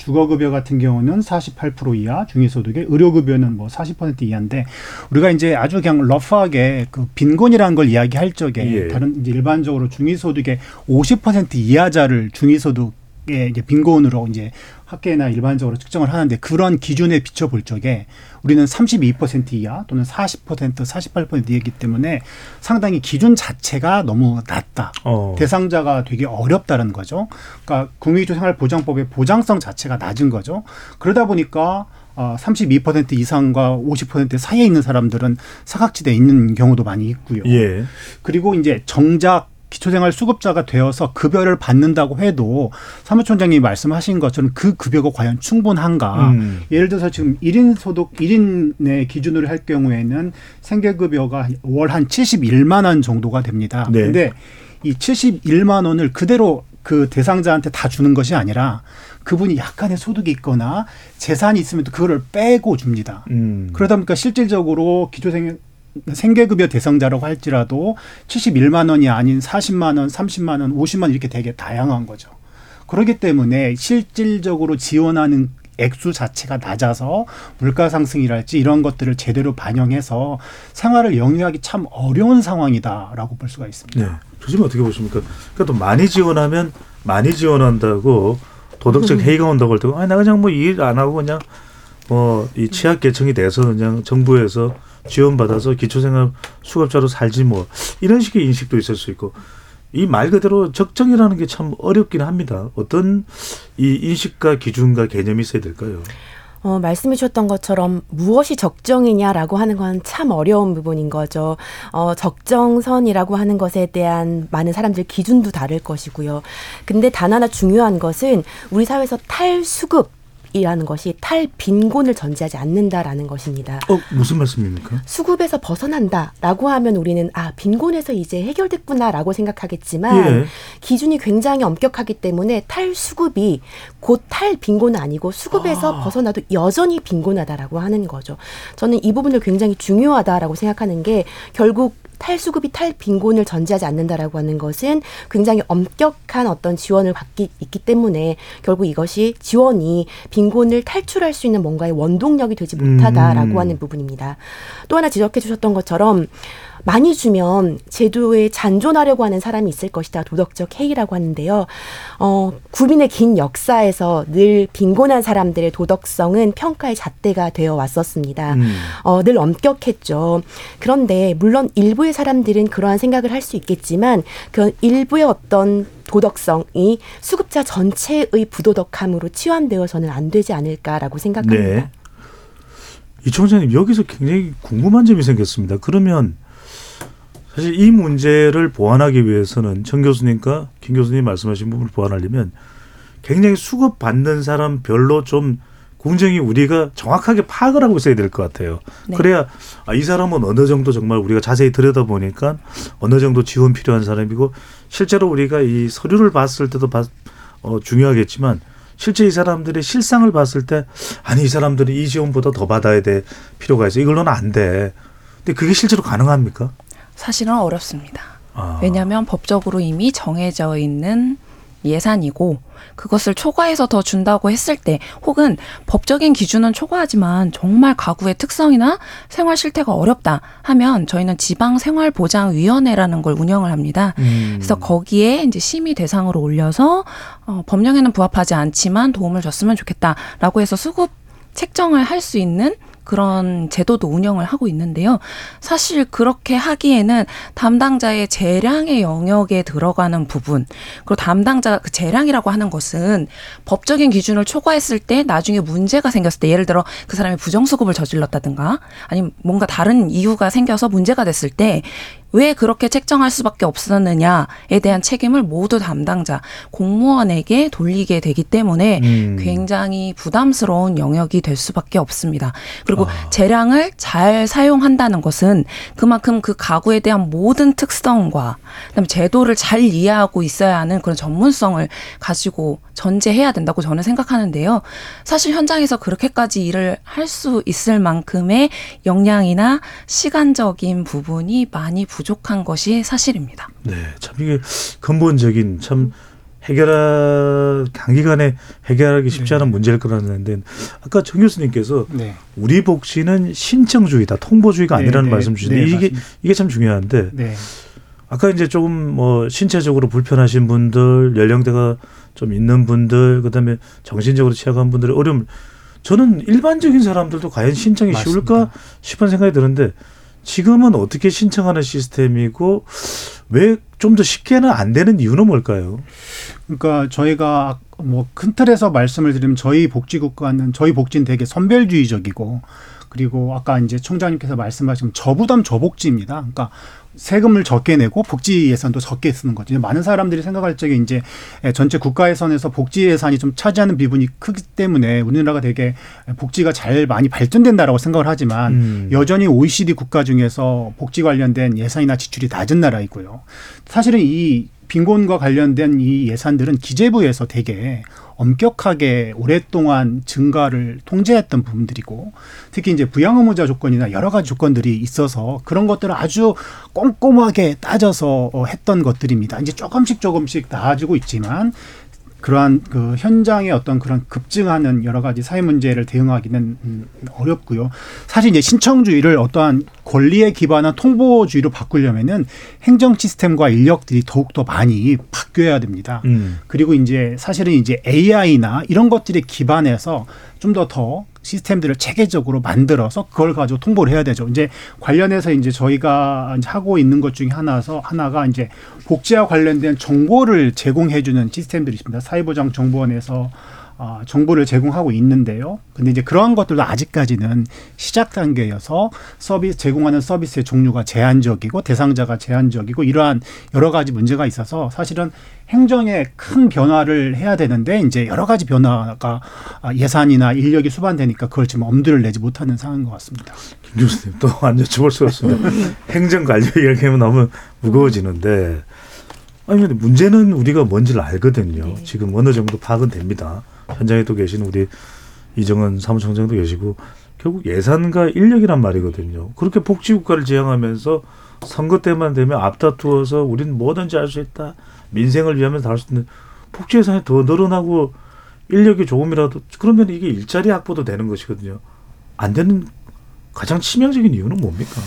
주거급여 같은 경우는 48% 이하, 중위소득의 의료급여는 뭐 40% 이하인데 우리가 이제 아주 그냥 러프하게 그 빈곤이라는 걸 이야기할 적에 예. 다른 이제 일반적으로 중위소득의 50% 이하자를 중위소득 의 이제 빈곤으로 이제 학계나 일반적으로 측정을 하는데 그런 기준에 비춰볼 적에 우리는 32% 이하 또는 40% 48% 이하이기 때문에 상당히 기준 자체가 너무 낮다. 어. 대상자가 되게 어렵다는 거죠. 그러니까 국민기초생활보장법의 보장성 자체가 낮은 거죠. 그러다 보니까 어, 32% 이상과 50% 사이에 있는 사람들은 사각지대에 있는 경우도 많이 있고요. 예. 그리고 이제 정작 기초생활 수급자가 되어서 급여를 받는다고 해도 사무총장님이 말씀하신 것처럼 그 급여가 과연 충분한가? 음. 예를 들어서 지금 일인 소득 일인의 기준으로 할 경우에는 생계급여가 월한 71만 원 정도가 됩니다. 네. 근데 이 71만 원을 그대로 그 대상자한테 다 주는 것이 아니라 그분이 약간의 소득이 있거나 재산이 있으면 또 그거를 빼고 줍니다. 음. 그러다 보니까 실질적으로 기초생 생계급여 대상자라고 할지라도 71만 원이 아닌 40만 원, 30만 원, 50만 원 이렇게 되게 다양한 거죠. 그렇기 때문에 실질적으로 지원하는 액수 자체가 낮아서 물가 상승이랄지 이런 것들을 제대로 반영해서 생활을 영위하기 참 어려운 상황이다라고 볼 수가 있습니다. 네. 교수님 어떻게 보십니까? 그러니까 또 많이 지원하면 많이 지원한다고 도덕적 해이가 온다고 할 때, 아니 나 그냥 뭐 일 안 하고 그냥 뭐 이 취약 계층이 돼서 그냥 정부에서 지원받아서 기초생활 수급자로 살지 뭐 이런 식의 인식도 있을 수 있고 이 말 그대로 적정이라는 게 참 어렵긴 합니다. 어떤 이 인식과 기준과 개념이 있어야 될까요? 어, 말씀해 주셨던 것처럼 무엇이 적정이냐라고 하는 건 참 어려운 부분인 거죠. 어, 적정선이라고 하는 것에 대한 많은 사람들 기준도 다를 것이고요. 근데 단 하나 중요한 것은 우리 사회에서 탈수급 이라는 것이 탈빈곤을 전제하지 않는다라는 것입니다. 어 무슨 말씀입니까? 수급에서 벗어난다라고 하면 우리는 아 빈곤에서 이제 해결됐구나라고 생각하겠지만 예. 기준이 굉장히 엄격하기 때문에 탈수급이 곧 탈빈곤은 아니고 수급에서 아. 벗어나도 여전히 빈곤하다라고 하는 거죠. 저는 이 부분을 굉장히 중요하다라고 생각하는 게 결국 탈수급이 탈빈곤을 전제하지 않는다라고 하는 것은 굉장히 엄격한 어떤 지원을 받기 있기 때문에 결국 이것이 지원이 빈곤을 탈출할 수 있는 뭔가의 원동력이 되지 못하다라고 음. 하는 부분입니다. 또 하나 지적해 주셨던 것처럼 많이 주면 제도에 잔존하려고 하는 사람이 있을 것이다. 도덕적 해이라고 하는데요. 어, 국민의 긴 역사에서 늘 빈곤한 사람들의 도덕성은 평가의 잣대가 되어 왔었습니다. 음. 어, 늘 엄격했죠. 그런데 물론 일부의 사람들은 그러한 생각을 할 수 있겠지만 그 일부의 어떤 도덕성이 수급자 전체의 부도덕함으로 치환되어서는 안 되지 않을까라고 생각합니다. 네. 이 총장님 여기서 굉장히 궁금한 점이 생겼습니다. 그러면 사실 이 문제를 보완하기 위해서는 정 교수님과 김 교수님 말씀하신 부분을 보완하려면 굉장히 수급 받는 사람 별로 좀 공정이 우리가 정확하게 파악을 하고 있어야 될 것 같아요. 네. 그래야 아, 이 사람은 어느 정도 정말 우리가 자세히 들여다보니까 어느 정도 지원 필요한 사람이고 실제로 우리가 이 서류를 봤을 때도 봤- 어, 중요하겠지만 실제 이 사람들의 실상을 봤을 때 아니 이 사람들이 이 지원보다 더 받아야 될 필요가 있어 이걸로는 안 돼. 근데 그게 실제로 가능합니까? 사실은 어렵습니다. 아. 왜냐하면 법적으로 이미 정해져 있는 예산이고 그것을 초과해서 더 준다고 했을 때 혹은 법적인 기준은 초과하지만 정말 가구의 특성이나 생활 실태가 어렵다 하면 저희는 지방 생활 보장 위원회라는 걸 운영을 합니다. 음. 그래서 거기에 이제 심의 대상으로 올려서 어, 법령에는 부합하지 않지만 도움을 줬으면 좋겠다라고 해서 수급 책정을 할 수 있는 그런 제도도 운영을 하고 있는데요. 사실 그렇게 하기에는 담당자의 재량의 영역에 들어가는 부분, 그리고 담당자 그 재량이라고 하는 것은 법적인 기준을 초과했을 때 나중에 문제가 생겼을 때 예를 들어 그 사람이 부정수급을 저질렀다든가 아니면 뭔가 다른 이유가 생겨서 문제가 됐을 때 왜 그렇게 책정할 수밖에 없었느냐에 대한 책임을 모두 담당자 공무원에게 돌리게 되기 때문에 음. 굉장히 부담스러운 영역이 될 수밖에 없습니다. 그리고 재량을 잘 사용한다는 것은 그만큼 그 가구에 대한 모든 특성과 그다음에 제도를 잘 이해하고 있어야 하는 그런 전문성을 가지고 전제해야 된다고 저는 생각하는데요. 사실 현장에서 그렇게까지 일을 할 수 있을 만큼의 역량이나 시간적인 부분이 많이 부족한 것이 사실입니다. 네, 참 이게 근본적인 참 해결할 단기간에 해결하기 쉽지 않은 문제일 거라는데 아까 정 교수님께서 네. 우리 복지는 신청주의다, 통보주의가 네, 아니라는 네, 말씀 주시는데 네, 이게 맞습니다. 이게 참 중요한데 네. 아까 이제 조금 뭐 신체적으로 불편하신 분들, 연령대가 좀 있는 분들, 그다음에 정신적으로 취약한 분들의 어려움. 저는 일반적인 사람들도 과연 신청이 쉬울까 맞습니다. 싶은 생각이 드는데 지금은 어떻게 신청하는 시스템이고 왜 좀 더 쉽게는 안 되는 이유는 뭘까요? 그러니까 저희가 뭐 큰 틀에서 말씀을 드리면 저희 복지국가는 저희 복지는 되게 선별주의적이고 그리고 아까 이제 총장님께서 말씀하신 저부담 저복지입니다. 그러니까 세금을 적게 내고 복지 예산도 적게 쓰는 거죠. 많은 사람들이 생각할 적에 이제 전체 국가 예산에서 복지 예산이 좀 차지하는 비중이 크기 때문에 우리나라가 되게 복지가 잘 많이 발전된다라고 생각을 하지만 음. 여전히 OECD 국가 중에서 복지 관련된 예산이나 지출이 낮은 나라이고요. 사실은 이 빈곤과 관련된 이 예산들은 기재부에서 되게 엄격하게 오랫동안 증가를 통제했던 부분들이고 특히 이제 부양 의무자 조건이나 여러 가지 조건들이 있어서 그런 것들을 아주 꼼꼼하게 따져서 어, 했던 것들입니다. 이제 조금씩 조금씩 나아지고 있지만 그러한 그 현장의 어떤 그런 급증하는 여러 가지 사회 문제를 대응하기는 음, 어렵고요. 사실 이제 신청주의를 어떠한 권리에 기반한 통보주의로 바꾸려면은 행정 시스템과 인력들이 더욱더 많이 바뀌어야 됩니다. 음. 그리고 이제 사실은 이제 AI나 이런 것들에 기반해서 좀더더 시스템들을 체계적으로 만들어서 그걸 가지고 통보를 해야 되죠. 이제 관련해서 이제 저희가 하고 있는 것 중에 하나서 하나가 이제 복지와 관련된 정보를 제공해 주는 시스템들이 있습니다. 사회보장 정보원에서 아, 정보를 제공하고 있는데요. 근데 이제 그러한 것들도 아직까지는 시작 단계여서 서비스 제공하는 서비스의 종류가 제한적이고 대상자가 제한적이고 이러한 여러 가지 문제가 있어서 사실은 행정에 큰 변화를 해야 되는데 이제 여러 가지 변화가 아, 예산이나 인력이 수반되니까 그걸 지금 엄두를 내지 못하는 상황인 것 같습니다. 김 교수님 또 안 여쭤볼 수가 없습니다. [laughs] 행정 관료 이야기하면 너무 무거워지는데 아니 근데 문제는 우리가 뭔지를 알거든요. 지금 어느 정도 파악은 됩니다. 현장에 또 계신 우리 이정은 사무총장도 계시고 결국 예산과 인력이란 말이거든요. 그렇게 복지국가를 지향하면서 선거 때만 되면 앞다투어서 우리는 뭐든지 할 수 있다. 민생을 위하면 다 할 수 있는 복지 예산이 더 늘어나고 인력이 조금이라도 그러면 이게 일자리 확보도 되는 것이거든요. 안 되는 가장 치명적인 이유는 뭡니까?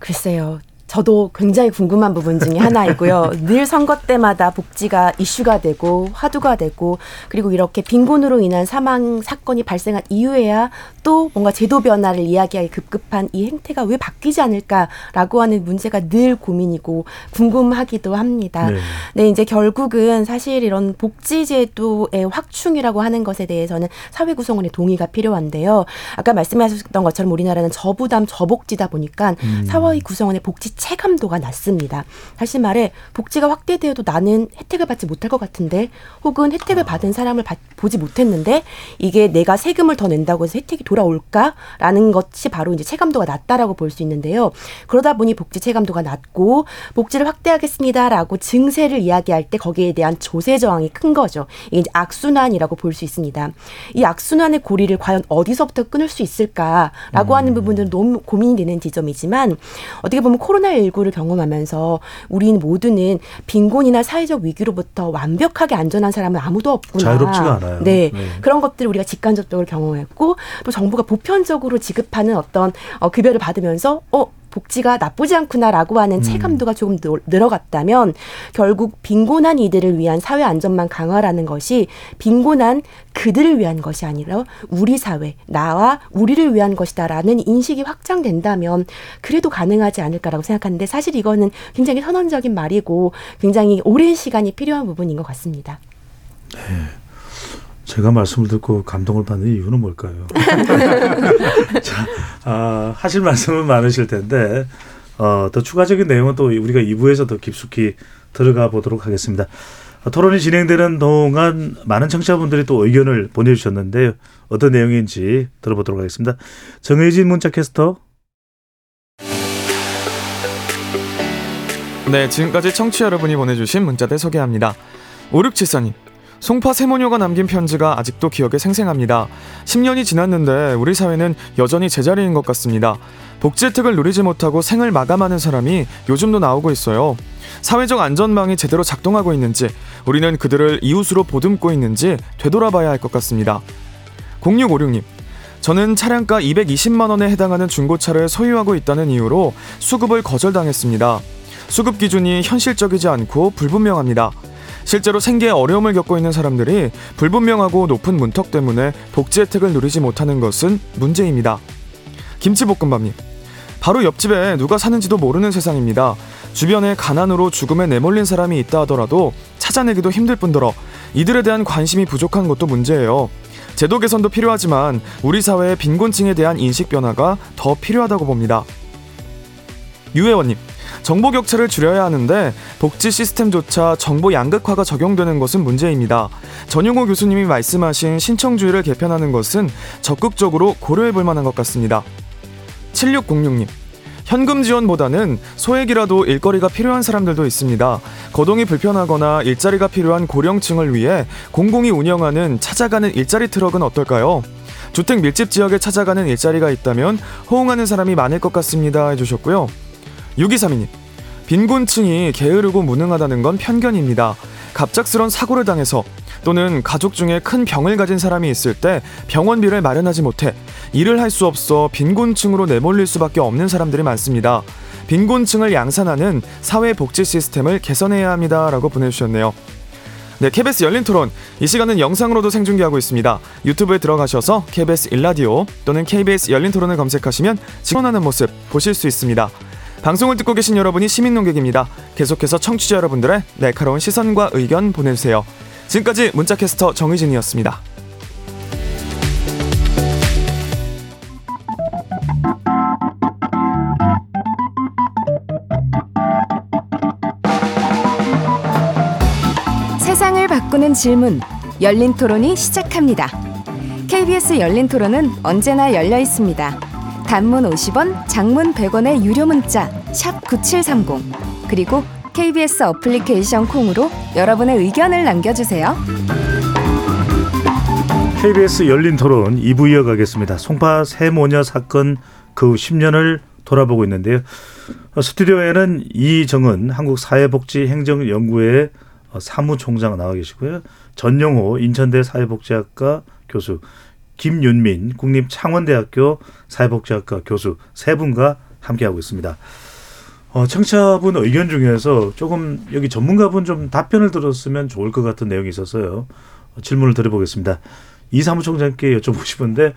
글쎄요. 저도 굉장히 궁금한 부분 중에 하나이고요. [laughs] 늘 선거 때마다 복지가 이슈가 되고 화두가 되고 그리고 이렇게 빈곤으로 인한 사망 사건이 발생한 이후에야 또 뭔가 제도 변화를 이야기하기 급급한 이 행태가 왜 바뀌지 않을까라고 하는 문제가 늘 고민이고 궁금하기도 합니다. 네. 네, 이제 결국은 사실 이런 복지 제도의 확충이라고 하는 것에 대해서는 사회 구성원의 동의가 필요한데요. 아까 말씀하셨던 것처럼 우리나라는 저부담 저복지다 보니까 음. 사회 구성원의 복지 체감도가 낮습니다. 다시 말해 복지가 확대되어도 나는 혜택을 받지 못할 것 같은데 혹은 혜택을 받은 사람을 받, 보지 못했는데 이게 내가 세금을 더 낸다고 해서 혜택이 돌아올까라는 것이 바로 이제 체감도가 낮다라고 볼 수 있는데요. 그러다 보니 복지 체감도가 낮고 복지를 확대하겠습니다라고 증세를 이야기할 때 거기에 대한 조세 저항이 큰 거죠. 이게 이제 악순환이라고 볼 수 있습니다. 이 악순환의 고리를 과연 어디서부터 끊을 수 있을까라고 하는 부분들은 너무 고민이 되는 지점이지만 어떻게 보면 코로나 19를 경험하면서 우리는 모두는 빈곤이나 사회적 위기로부터 완벽하게 안전한 사람은 아무도 없구나. 자유롭지가 않아요. 네. 네. 그런 것들을 우리가 직간접적으로 경험했고 또 정부가 보편적으로 지급하는 어떤 어, 급여를 받으면서 어 복지가 나쁘지 않구나라고 하는 체감도가 조금 늘- 늘어갔다면 결국 빈곤한 이들을 위한 사회 안전망 강화라는 것이 빈곤한 그들을 위한 것이 아니라 우리 사회 나와 우리를 위한 것이다라는 인식이 확장된다면 그래도 가능하지 않을까라고 생각하는데 사실 이거는 굉장히 선언적인 말이고 굉장히 오랜 시간이 필요한 부분인 것 같습니다. 제가 말씀을 듣고 감동을 받는 이유는 뭘까요? [laughs] 자, 아, 하실 말씀은 많으실 텐데 어, 더 추가적인 내용은 또 우리가 2부에서 더 깊숙이 들어가 보도록 하겠습니다. 어, 토론이 진행되는 동안 많은 청취자분들이 또 의견을 보내주셨는데 어떤 내용인지 들어보도록 하겠습니다. 정혜진 문자캐스터. 네, 지금까지 청취 여러분이 보내주신 문자들 소개합니다. 5674님. 송파 세모녀가 남긴 편지가 아직도 기억에 생생합니다. 10년이 지났는데 우리 사회는 여전히 제자리인 것 같습니다. 복지 혜택을 누리지 못하고 생을 마감하는 사람이 요즘도 나오고 있어요. 사회적 안전망이 제대로 작동하고 있는지, 우리는 그들을 이웃으로 보듬고 있는지 되돌아봐야 할 것 같습니다. 0656님. 저는 차량가 220만 원에 해당하는 중고차를 소유하고 있다는 이유로 수급을 거절당했습니다. 수급 기준이 현실적이지 않고 불분명합니다. 실제로 생계에 어려움을 겪고 있는 사람들이 불분명하고 높은 문턱 때문에 복지 혜택을 누리지 못하는 것은 문제입니다. 김치볶음밥님. 바로 옆집에 누가 사는지도 모르는 세상입니다. 주변에 가난으로 죽음에 내몰린 사람이 있다 하더라도 찾아내기도 힘들 뿐더러 이들에 대한 관심이 부족한 것도 문제예요. 제도 개선도 필요하지만 우리 사회의 빈곤층에 대한 인식 변화가 더 필요하다고 봅니다. 유혜원님. 정보 격차를 줄여야 하는데 복지 시스템조차 정보 양극화가 적용되는 것은 문제입니다. 전용호 교수님이 말씀하신 신청주의를 개편하는 것은 적극적으로 고려해 볼 만한 것 같습니다. 7606님. 현금 지원보다는 소액이라도 일거리가 필요한 사람들도 있습니다. 거동이 불편하거나 일자리가 필요한 고령층을 위해 공공이 운영하는 찾아가는 일자리 트럭은 어떨까요? 주택 밀집 지역에 찾아가는 일자리가 있다면 호응하는 사람이 많을 것 같습니다. 해주셨고요. 6232님. 빈곤층이 게으르고 무능하다는 건 편견입니다. 갑작스런 사고를 당해서 또는 가족 중에 큰 병을 가진 사람이 있을 때 병원비를 마련하지 못해 일을 할 수 없어 빈곤층으로 내몰릴 수밖에 없는 사람들이 많습니다. 빈곤층을 양산하는 사회복지 시스템을 개선해야 합니다 라고 보내주셨네요. 네, KBS 열린 토론. 이 시간은 영상으로도 생중계하고 있습니다. 유튜브에 들어가셔서 KBS 일라디오 또는 KBS 열린 토론을 검색하시면 직원하는 모습 보실 수 있습니다. 방송을 듣고 계신 여러분이 시민 농객입니다. 계속해서 청취자 여러분들의 날카로운 시선과 의견 보내주세요. 지금까지 문자캐스터 정의진이었습니다. 세상을 바꾸는 질문 열린 토론이 시작합니다. KBS 열린 토론은 언제나 열려 있습니다. 단문 50원, 장문 100원의 유료 문자 샵 9730 그리고 KBS 어플리케이션 콩으로 여러분의 의견을 남겨주세요. KBS 열린 토론 2부 이어가겠습니다. 송파 세모녀 사건 그후 10년을 돌아보고 있는데요. 스튜디오에는 이정은 한국사회복지행정연구회 사무총장 나와 계시고요. 전용호 인천대 사회복지학과 교수, 김윤민 국립창원대학교 사회복지학과 교수 세 분과 함께하고 있습니다. 어, 청취자분 의견 중에서 조금 여기 전문가분 좀 답변을 들었으면 좋을 것 같은 내용이 있어서요. 어, 질문을 드려보겠습니다. 이 사무총장께 여쭤보고 싶은데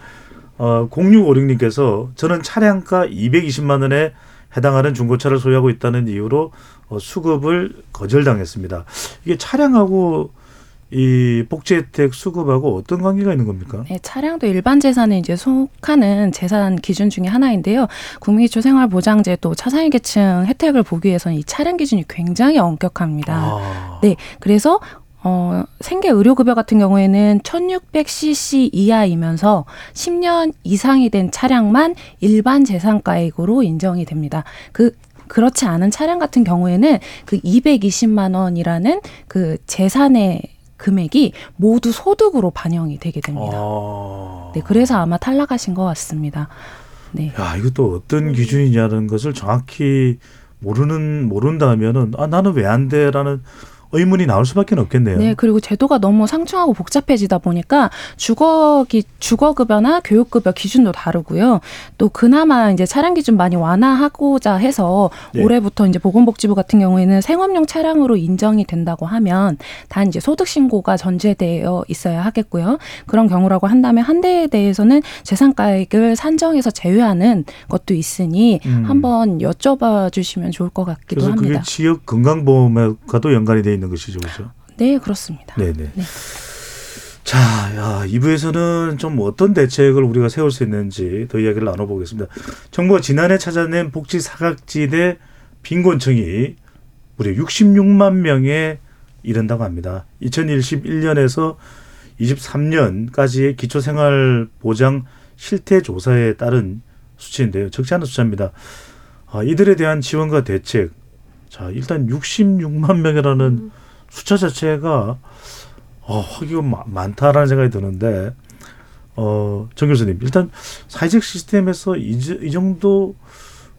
어, 0656님께서 저는 차량가 220만 원에 해당하는 중고차를 소유하고 있다는 이유로 어, 수급을 거절당했습니다. 이게 차량하고 이 복지 혜택 수급하고 어떤 관계가 있는 겁니까? 네, 차량도 일반 재산에 이제 속하는 재산 기준 중에 하나인데요. 국민기초 생활보장제도 차상위 계층 혜택을 보기 위해서는 이 차량 기준이 굉장히 엄격합니다. 아. 네, 그래서 어, 생계 의료급여 같은 경우에는 1600cc 이하이면서 10년 이상이 된 차량만 일반 재산가액으로 인정이 됩니다. 그 그렇지 않은 차량 같은 경우에는 그 220만 원이라는 그 재산의 금액이 모두 소득으로 반영이 되게 됩니다. 아. 네, 그래서 아마 탈락하신 것 같습니다. 네. 야, 이것도 어떤 기준이냐는 것을 정확히 모르는 모른다면은 아 나는 왜 안 돼라는 의문이 나올 수밖에 없겠네요. 네, 그리고 제도가 너무 상충하고 복잡해지다 보니까 주거기 주거급여나 교육급여 기준도 다르고요. 또 그나마 이제 차량 기준 많이 완화하고자 해서 네. 올해부터 이제 보건복지부 같은 경우에는 생업용 차량으로 인정이 된다고 하면 단 이제 소득 신고가 전제되어 있어야 하겠고요. 그런 경우라고 한다면 한 대에 대해서는 재산가액을 산정해서 제외하는 것도 있으니 음. 한번 여쭤봐 주시면 좋을 것 같기도 그래서 합니다. 그게 지역 건강보험과도 연관이 돼 있는 것이죠, 그렇죠? 네, 그렇습니다. 네네. 네. 자, 야, 2부에서는 좀 어떤 대책을 우리가 세울 수 있는지 더 이야기를 나눠보겠습니다. 정부가 지난해 찾아낸 복지 사각지대 빈곤층이 무려 66만 명에 이른다고 합니다. 2021년에서 23년까지의 기초생활보장 실태조사에 따른 수치인데요. 적지 않은 숫자입니다. 아, 이들에 대한 지원과 대책. 자, 일단 66만 명이라는 숫자 자체가 어, 허기가 마- 많다라는 생각이 드는데, 어, 정 교수님, 일단 사회적 시스템에서 이, 저- 이 정도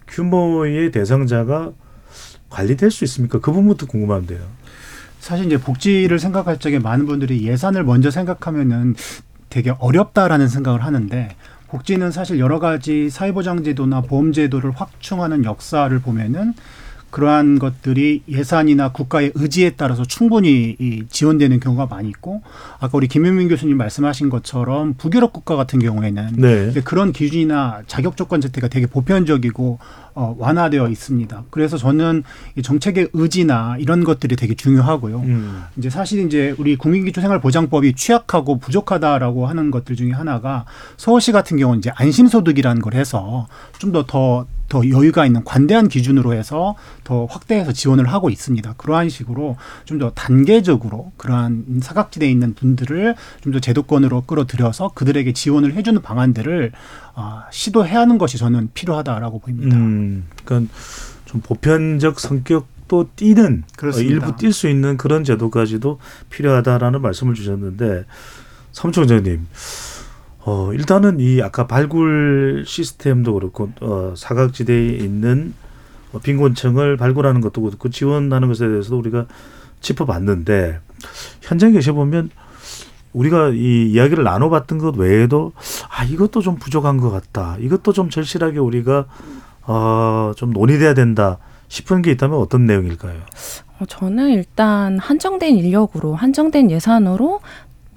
규모의 대상자가 관리될 수 있습니까? 그 부분부터 궁금한데요. 사실 이제 복지를 생각할 적에 많은 분들이 예산을 먼저 생각하면은 되게 어렵다라는 생각을 하는데 복지는 사실 여러 가지 사회보장제도나 보험제도를 확충하는 역사를 보면은 그러한 것들이 예산이나 국가의 의지에 따라서 충분히 이 지원되는 경우가 많이 있고 아까 우리 김현민 교수님 말씀하신 것처럼 북유럽 국가 같은 경우에는 네. 그런 기준이나 자격 조건 자체가 되게 보편적이고 어, 완화되어 있습니다. 그래서 저는 이 정책의 의지나 이런 것들이 되게 중요하고요. 음. 이제 사실 이제 우리 국민기초생활보장법이 취약하고 부족하다라고 하는 것들 중에 하나가 서울시 같은 경우는 이제 안심소득이라는 걸 해서 좀 더더 더 여유가 있는 관대한 기준으로 해서 더 확대해서 지원을 하고 있습니다. 그러한 식으로 좀 더 단계적으로 그러한 사각지대에 있는 분들을 좀 더 제도권으로 끌어들여서 그들에게 지원을 해주는 방안들을 아, 시도해야 하는 것이 저는 필요하다라고 보입니다. 음, 그러니까 좀 보편적 성격도 띄는 어, 그렇습니다. 일부 뛸 수 있는 그런 제도까지도 필요하다라는 말씀을 주셨는데 삼총장님, 어, 일단은 이 아까 발굴 시스템도 그렇고 어, 사각지대에 있는 어, 빈곤층을 발굴하는 것도 그렇고 지원하는 것에 대해서도 우리가 짚어봤는데 현장에 계셔 보면 우리가 이 이야기를 나눠봤던 것 외에도 아 이것도 좀 부족한 것 같다. 이것도 좀 절실하게 우리가 어좀 논의돼야 된다 싶은 게 있다면 어떤 내용일까요? 어, 저는 일단 한정된 인력으로 한정된 예산으로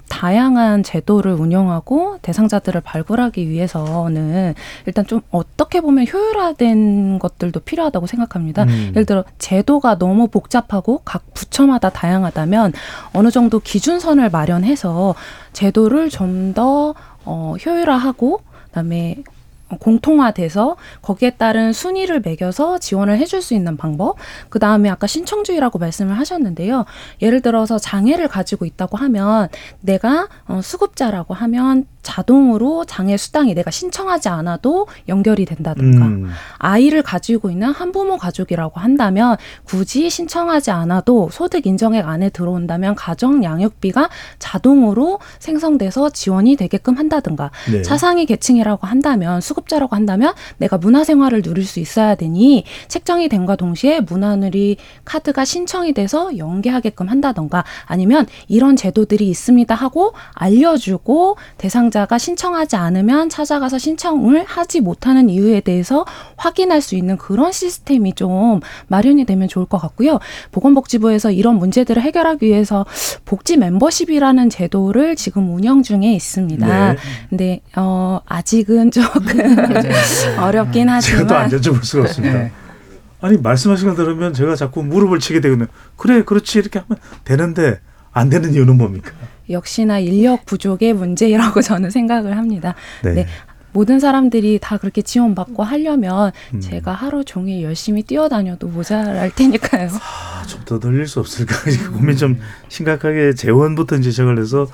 다양한 제도를 운영하고 대상자들을 발굴하기 위해서는 일단 좀 어떻게 보면 효율화된 것들도 필요하다고 생각합니다. 음. 예를 들어 제도가 너무 복잡하고 각 부처마다 다양하다면 어느 정도 기준선을 마련해서 제도를 좀 더 어, 효율화하고 그다음에 공통화돼서 거기에 따른 순위를 매겨서 지원을 해줄 수 있는 방법. 그 다음에 아까 신청주의라고 말씀을 하셨는데요. 예를 들어서 장애를 가지고 있다고 하면 내가 어, 수급자라고 하면 자동으로 장애 수당이 내가 신청하지 않아도 연결이 된다든가 음. 아이를 가지고 있는 한부모 가족이라고 한다면 굳이 신청하지 않아도 소득 인정액 안에 들어온다면 가정 양육비가 자동으로 생성돼서 지원이 되게끔 한다든가 네. 차상위 계층이라고 한다면 수 급자라고 한다면 내가 문화생활을 누릴 수 있어야 되니 책정이 됨과 동시에 문화누리 카드가 신청이 돼서 연계하게끔 한다던가 아니면 이런 제도들이 있습니다 하고 알려주고 대상자 가입자가 신청하지 않으면 찾아가서 신청을 하지 못하는 이유에 대해서 확인할 수 있는 그런 시스템이 좀 마련이 되면 좋을 것 같고요. 보건복지부에서 이런 문제들을 해결하기 위해서 복지 멤버십이라는 제도를 지금 운영 중에 있습니다. 네. 근데 어 아직은 조금 [laughs] 어렵긴 하지만 제가 또 안 여쭤볼 수가 없습니다. 네. 아니 말씀하신 거 들으면 제가 자꾸 무릎을 치게 되거든요. 그래 그렇지 이렇게 하면 되는데 안 되는 이유는 뭡니까? 역시나 인력 부족의 문제라고 [laughs] 저는 생각을 합니다. 네. 네. 모든 사람들이 다 그렇게 지원받고 하려면 음. 제가 하루 종일 열심히 뛰어다녀도 모자랄 테니까요. 아, 좀더 늘릴 수 없을까? [laughs] 음. 고민 좀 심각하게 재원부터 이제 시작을 해서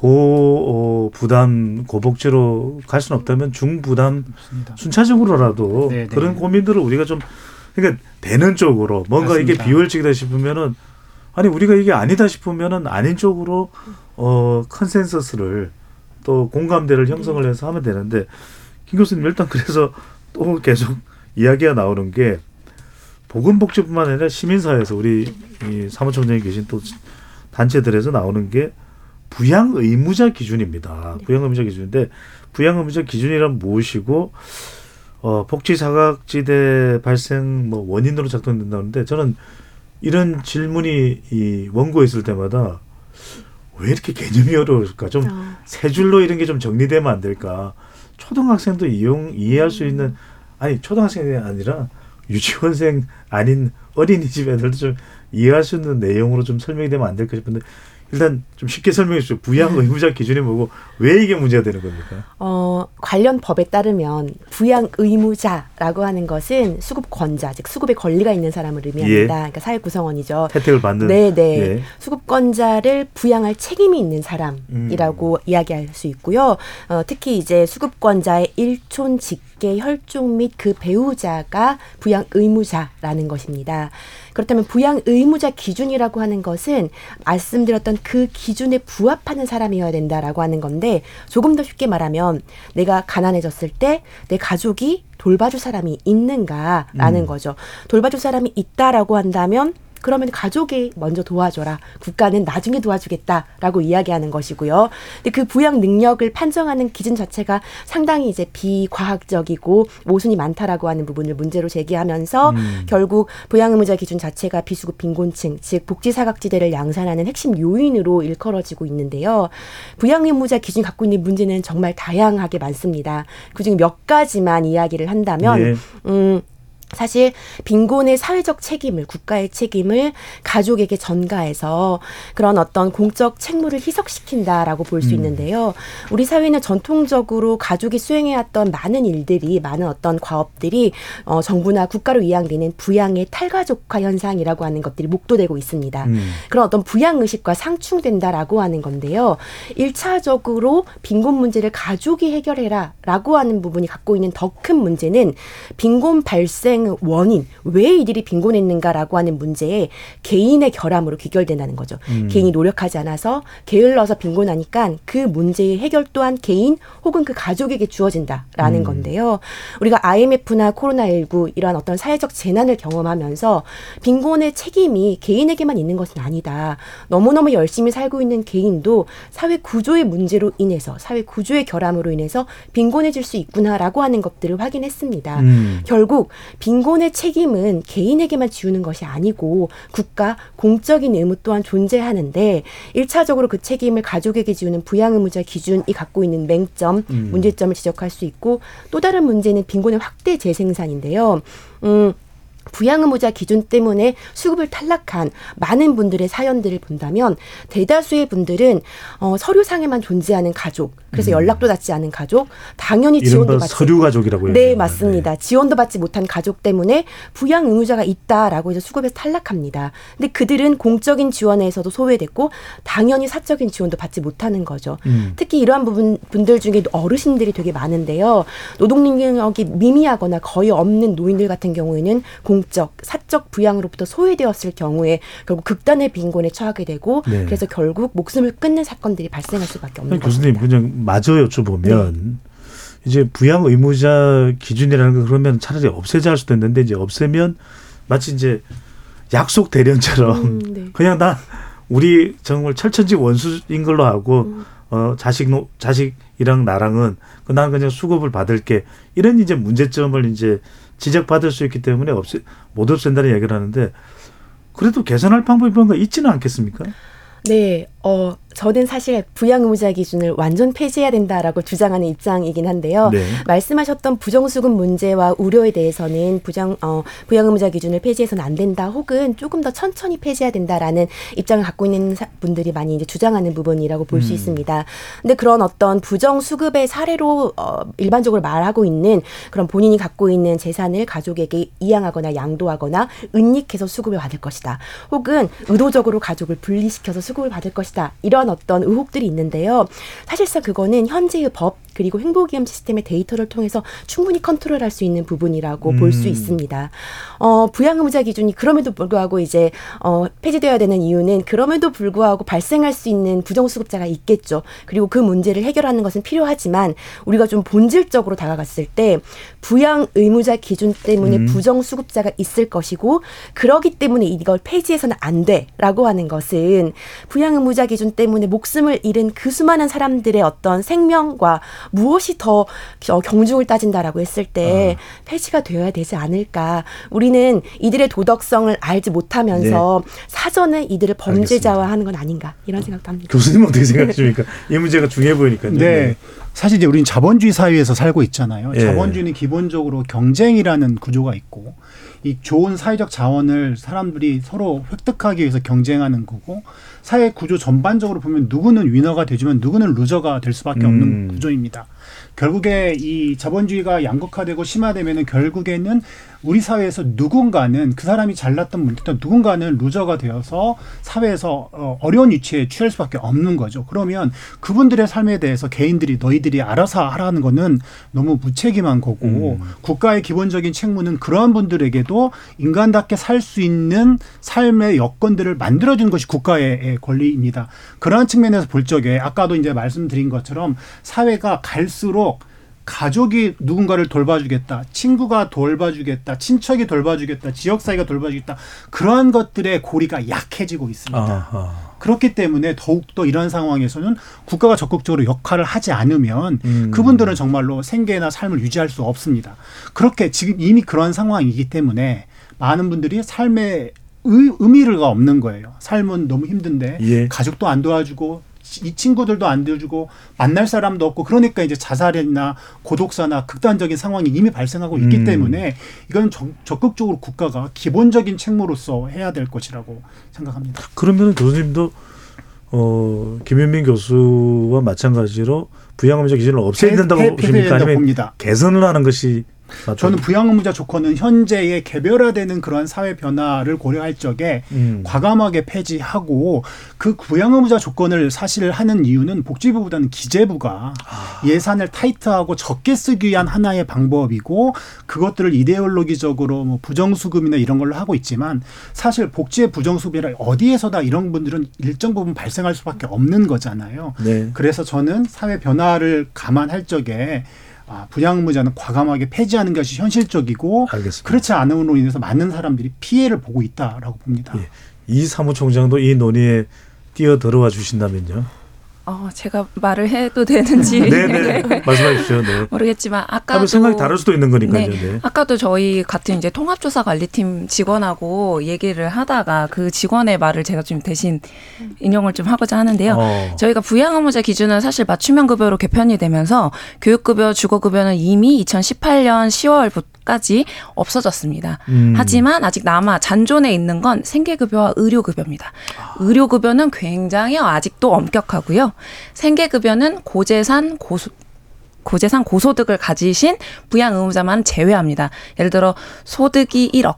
고 어, 부담 고복지로 갈 수는 없다면 중부담 맞습니다. 순차적으로라도 네네. 네. 그런 고민들을 우리가 좀 그러니까 되는 쪽으로 뭔가 맞습니다. 이게 비효율적이다 싶으면은 아니 우리가 이게 아니다 싶으면은 아닌 쪽으로 어 컨센서스를 또 공감대를 형성을 해서 하면 되는데 김 교수님 일단 그래서 또 계속 이야기가 나오는 게 보건복지뿐만 아니라 시민사회에서 우리 이 사무총장이 계신 또 단체들에서 나오는 게 부양 의무자 기준입니다. 부양 의무자 기준인데 부양 의무자 기준이란 무엇이고 어 복지 사각지대 발생 뭐 원인으로 작동된다는데 저는 이런 질문이 이 원고에 있을 때마다 왜 이렇게 개념이 어려울까? 좀세 어. 줄로 이런 게 좀 정리되면 안 될까? 초등학생도 이용 이해할 수 있는 아니 초등학생이 아니라 유치원생 아닌 어린이집 애들도 좀 이해할 수 있는 내용으로 좀 설명이 되면 안 될까 싶은데 일단 좀 쉽게 설명해 주시죠. 부양 의무자 기준이 뭐고 왜 이게 문제가 되는 겁니까? 어, 관련 법에 따르면 부양 의무자라고 하는 것은 수급 권자, 즉 수급의 권리가 있는 사람을 의미합니다. 예. 그러니까 사회 구성원이죠. 혜택을 받는. 네, 네. 예. 수급권자를 부양할 책임이 있는 사람이라고 음. 이야기할 수 있고요. 어, 특히 이제 수급권자의 일촌 직계 혈족 및 그 배우자가 부양 의무자라는 것입니다. 그렇다면 부양 의무자 기준이라고 하는 것은 말씀드렸던 그 기준 에 부합하는 사람이어야 된다라고 하는 건데 조금 더 쉽게 말하면 내가 가난해졌을 때 내 가족이 돌봐줄 사람이 있는가라는 음. 거죠. 돌봐줄 사람이 있다라고 한다면 그러면 가족이 먼저 도와줘라. 국가는 나중에 도와주겠다라고 이야기하는 것이고요. 근데 그 부양 능력을 판정하는 기준 자체가 상당히 이제 비과학적이고 모순이 많다라고 하는 부분을 문제로 제기하면서 음. 결국 부양 의무자 기준 자체가 비수급 빈곤층, 즉 복지 사각지대를 양산하는 핵심 요인으로 일컬어지고 있는데요. 부양 의무자 기준 갖고 있는 문제는 정말 다양하게 많습니다. 그중에 몇 가지만 이야기를 한다면 네. 음 사실 빈곤의 사회적 책임을 국가의 책임을 가족에게 전가해서 그런 어떤 공적 책무를 희석시킨다라고 볼수 음. 있는데요. 우리 사회는 전통적으로 가족이 수행해왔던 많은 일들이 많은 어떤 과업들이 어, 정부나 국가로 이양되는 부양의 탈가족화 현상이라고 하는 것들이 목도되고 있습니다. 음. 그런 어떤 부양 의식과 상충된다라고 하는 건데요. 일차적으로 빈곤 문제를 가족이 해결해라라고 하는 부분이 갖고 있는 더 큰 문제는 빈곤 발생 발생 원인 왜 이들이 빈곤했는가라고 하는 문제에 개인의 결함으로 귀결된다는 거죠. 음. 개인이 노력하지 않아서 게을러서 빈곤하니까 그 문제의 해결 또한 개인 혹은 그 가족에게 주어진다라는 음. 건데요. 우리가 IMF나 코로나19 이러한 어떤 사회적 재난을 경험하면서 빈곤의 책임이 개인에게만 있는 것은 아니다. 너무너무 열심히 살고 있는 개인도 사회 구조의 문제로 인해서 사회 구조의 결함으로 인해서 빈곤해질 수 있구나라고 하는 것들을 확인했습니다. 음. 결국 빈 곤의 책임은 개인에게만 지우는 것이 아니고 국가 공적인 의무 또한 존재하는데 일차적으로 그 책임을 가족에게 지우는 부양 의무자 기준이 갖고 있는 맹점, 음. 문제점을 지적할 수 있고 또 다른 문제는 빈곤의 확대 재생산인데요. 음, 부양의무자 기준 때문에 수급을 탈락한 많은 분들의 사연들을 본다면 대다수의 분들은 어, 서류상에만 존재하는 가족, 그래서 연락도 닿지 않은 가족, 당연히 지원도 음. 받지 서류 가족이라고 네, 해요. 맞습니다. 지원도 받지 못한 가족 때문에 부양 의무자가 있다라고 해서 수급에서 탈락합니다. 근데 그들은 공적인 지원에서도 소외됐고 당연히 사적인 지원도 받지 못하는 거죠. 음. 특히 이러한 부분 분들 중에 어르신들이 되게 많은데요. 노동 능력이 미미하거나 거의 없는 노인들 같은 경우에는 공 적, 사적 부양으로부터 소외되었을 경우에 결국 극단의 빈곤에 처하게 되고 네. 그래서 결국 목숨을 끊는 사건들이 발생할 수밖에 없는 거죠. 교수님 그냥 마저 여쭤보면 네. 이제 부양 의무자 기준이라는 거 그러면 차라리 없애자 할 수도 있는데 이제 없애면 마치 이제 약속 대련처럼 음, 네. [laughs] 그냥 나 우리 정말 철천지 원수인 걸로 하고 음. 어 자식 노 자식이랑 나랑은 그 나는 그냥 수급을 받을게 이런 이제 문제점을 이제 지적받을 수 있기 때문에 없애 못 없앤다는 얘기를 하는데 그래도 개선할 방법이 뭔가 있지는 않겠습니까? 네, 어, 저는 사실 부양 의무자 기준을 완전 폐지해야 된다라고 주장하는 입장이긴 한데요. 네. 말씀하셨던 부정수급 문제와 우려에 대해서는 부정, 어, 부양 의무자 기준을 폐지해서는 안 된다 혹은 조금 더 천천히 폐지해야 된다라는 입장을 갖고 있는 사- 분들이 많이 이제 주장하는 부분이라고 볼수 음. 있습니다. 근데 그런 어떤 부정수급의 사례로 어, 일반적으로 말하고 있는 그런 본인이 갖고 있는 재산을 가족에게 이양하거나 양도하거나 은닉해서 수급을 받을 것이다. 혹은 의도적으로 가족을 분리시켜서 수급을 받을 것이다. 이런 어떤 의혹들이 있는데요. 사실상 그거는 현재의 법 그리고 행복이험 시스템의 데이터를 통해서 충분히 컨트롤할 수 있는 부분이라고 볼수 음. 있습니다. 어, 부양의무자 기준이 그럼에도 불구하고 이제 어, 폐지되어야 되는 이유는 그럼에도 불구하고 발생할 수 있는 부정수급자가 있겠죠. 그리고 그 문제를 해결하는 것은 필요하지만 우리가 좀 본질적으로 다가갔을 때 부양의무자 기준 때문에 음. 부정수급자가 있을 것이고 그러기 때문에 이걸 폐지해서는 안 돼라고 하는 것은 부양의무자 기준 때문에 목숨을 잃은 그 수많은 사람들의 어떤 생명과 무엇이 더 어, 경중을 따진다라고 했을 때 폐지가 되어야 되지 않을까. 우리는 이들의 도덕성을 알지 못하면서 사전에 이들을 범죄자화 하는 건 아닌가 이런 생각도 합니다. 교수님 어떻게 [laughs] 생각하십니까? 이 문제가 중요해 보이니까요. 네. 사실 이제 우리는 자본주의 사회에서 살고 있잖아요. 예. 자본주의는 기본적으로 경쟁이라는 구조가 있고 이 좋은 사회적 자원을 사람들이 서로 획득하기 위해서 경쟁하는 거고 사회 구조 전반적으로 보면 누구는 위너가 되지만 누구는 루저가 될 수밖에 없는 음. 구조입니다. 결국에 이 자본주의가 양극화되고 심화되면은 결국에는 우리 사회에서 누군가는 그 사람이 잘났던 분들 누군가는 루저가 되어서 사회에서 어, 어려운 위치에 취할 수밖에 없는 거죠. 그러면 그분들의 삶에 대해서 개인들이 너희들이 알아서 하라는 거는 너무 무책임한 거고 국가의 기본적인 책무는 그러한 분들에게도 인간답게 살 수 있는 삶의 여건들을 만들어주는 것이 국가의 권리입니다. 그러한 측면에서 볼 적에 아까도 이제 말씀드린 것처럼 사회가 갈수록 가족이 누군가를 돌봐주겠다, 친구가 돌봐주겠다, 친척이 돌봐주겠다, 지역사회가 돌봐주겠다 그러한 것들의 고리가 약해지고 있습니다. 아하. 그렇기 때문에 더욱더 이런 상황에서는 국가가 적극적으로 역할을 하지 않으면 음. 그분들은 정말로 생계나 삶을 유지할 수 없습니다. 그렇게 지금 이미 그런 상황이기 때문에 많은 분들이 삶의 의, 의미가 없는 거예요. 삶은 너무 힘든데 예. 가족도 안 도와주고 이 친구들도 안 도와주고 만날 사람도 없고 그러니까 이제 자살이나 고독사나 극단적인 상황이 이미 발생하고 있기 음. 때문에 이건 적, 적극적으로 국가가 기본적인 책무로서 해야 될 것이라고 생각합니다. 그러면 교수님도 어 김현민 교수와 마찬가지로 부양의무자 기준을 없애야 폐- 된다고 폐- 보십니까? 아니면 봅니다. 개선을 하는 것이 저는 부양 의무자 조건은 현재의 개별화되는 그러한 사회 변화를 고려할 적에 음. 과감하게 폐지하고 그 부양 의무자 조건을 사실 하는 이유는 복지부보다는 기재부가 아. 예산을 타이트하고 적게 쓰기 위한 하나의 방법이고 그것들을 이데올로기적으로 뭐 부정수급이나 이런 걸로 하고 있지만 사실 복지의 부정수급이라 어디에서다 이런 분들은 일정 부분 발생할 수밖에 없는 거잖아요. 네. 그래서 저는 사회 변화를 감안할 적에 아, 부양의무자는 과감하게 폐지하는 것이 현실적이고 알겠습니다. 그렇지 않음으로 인해서 많은 사람들이 피해를 보고 있다라고 봅니다. 예. 이 사무총장도 이 논의에 뛰어 들어와 주신다면요. 어, 제가 말을 해도 되는지 [laughs] 네네 말씀하십시오. 네. 모르겠지만 아까도 생각이 다를 수도 있는 거니까요. 네. 네. 아까도 저희 같은 이제 통합조사 관리팀 직원하고 얘기를 하다가 그 직원의 말을 제가 좀 대신 인용을 좀 하고자 하는데요. 어. 저희가 부양의무자 기준은 사실 맞춤형 급여로 개편이 되면서 교육급여, 주거급여는 이미 2018년 10월 까지 없어졌습니다. 음. 하지만 아직 남아 잔존에 있는 건 생계급여와 의료급여입니다. 의료급여는 굉장히 아직도 엄격하고요. 생계급여는 고재산 고소 고재산 고소득을 가지신 부양 의무자만 제외합니다. 예를 들어 소득이 1억,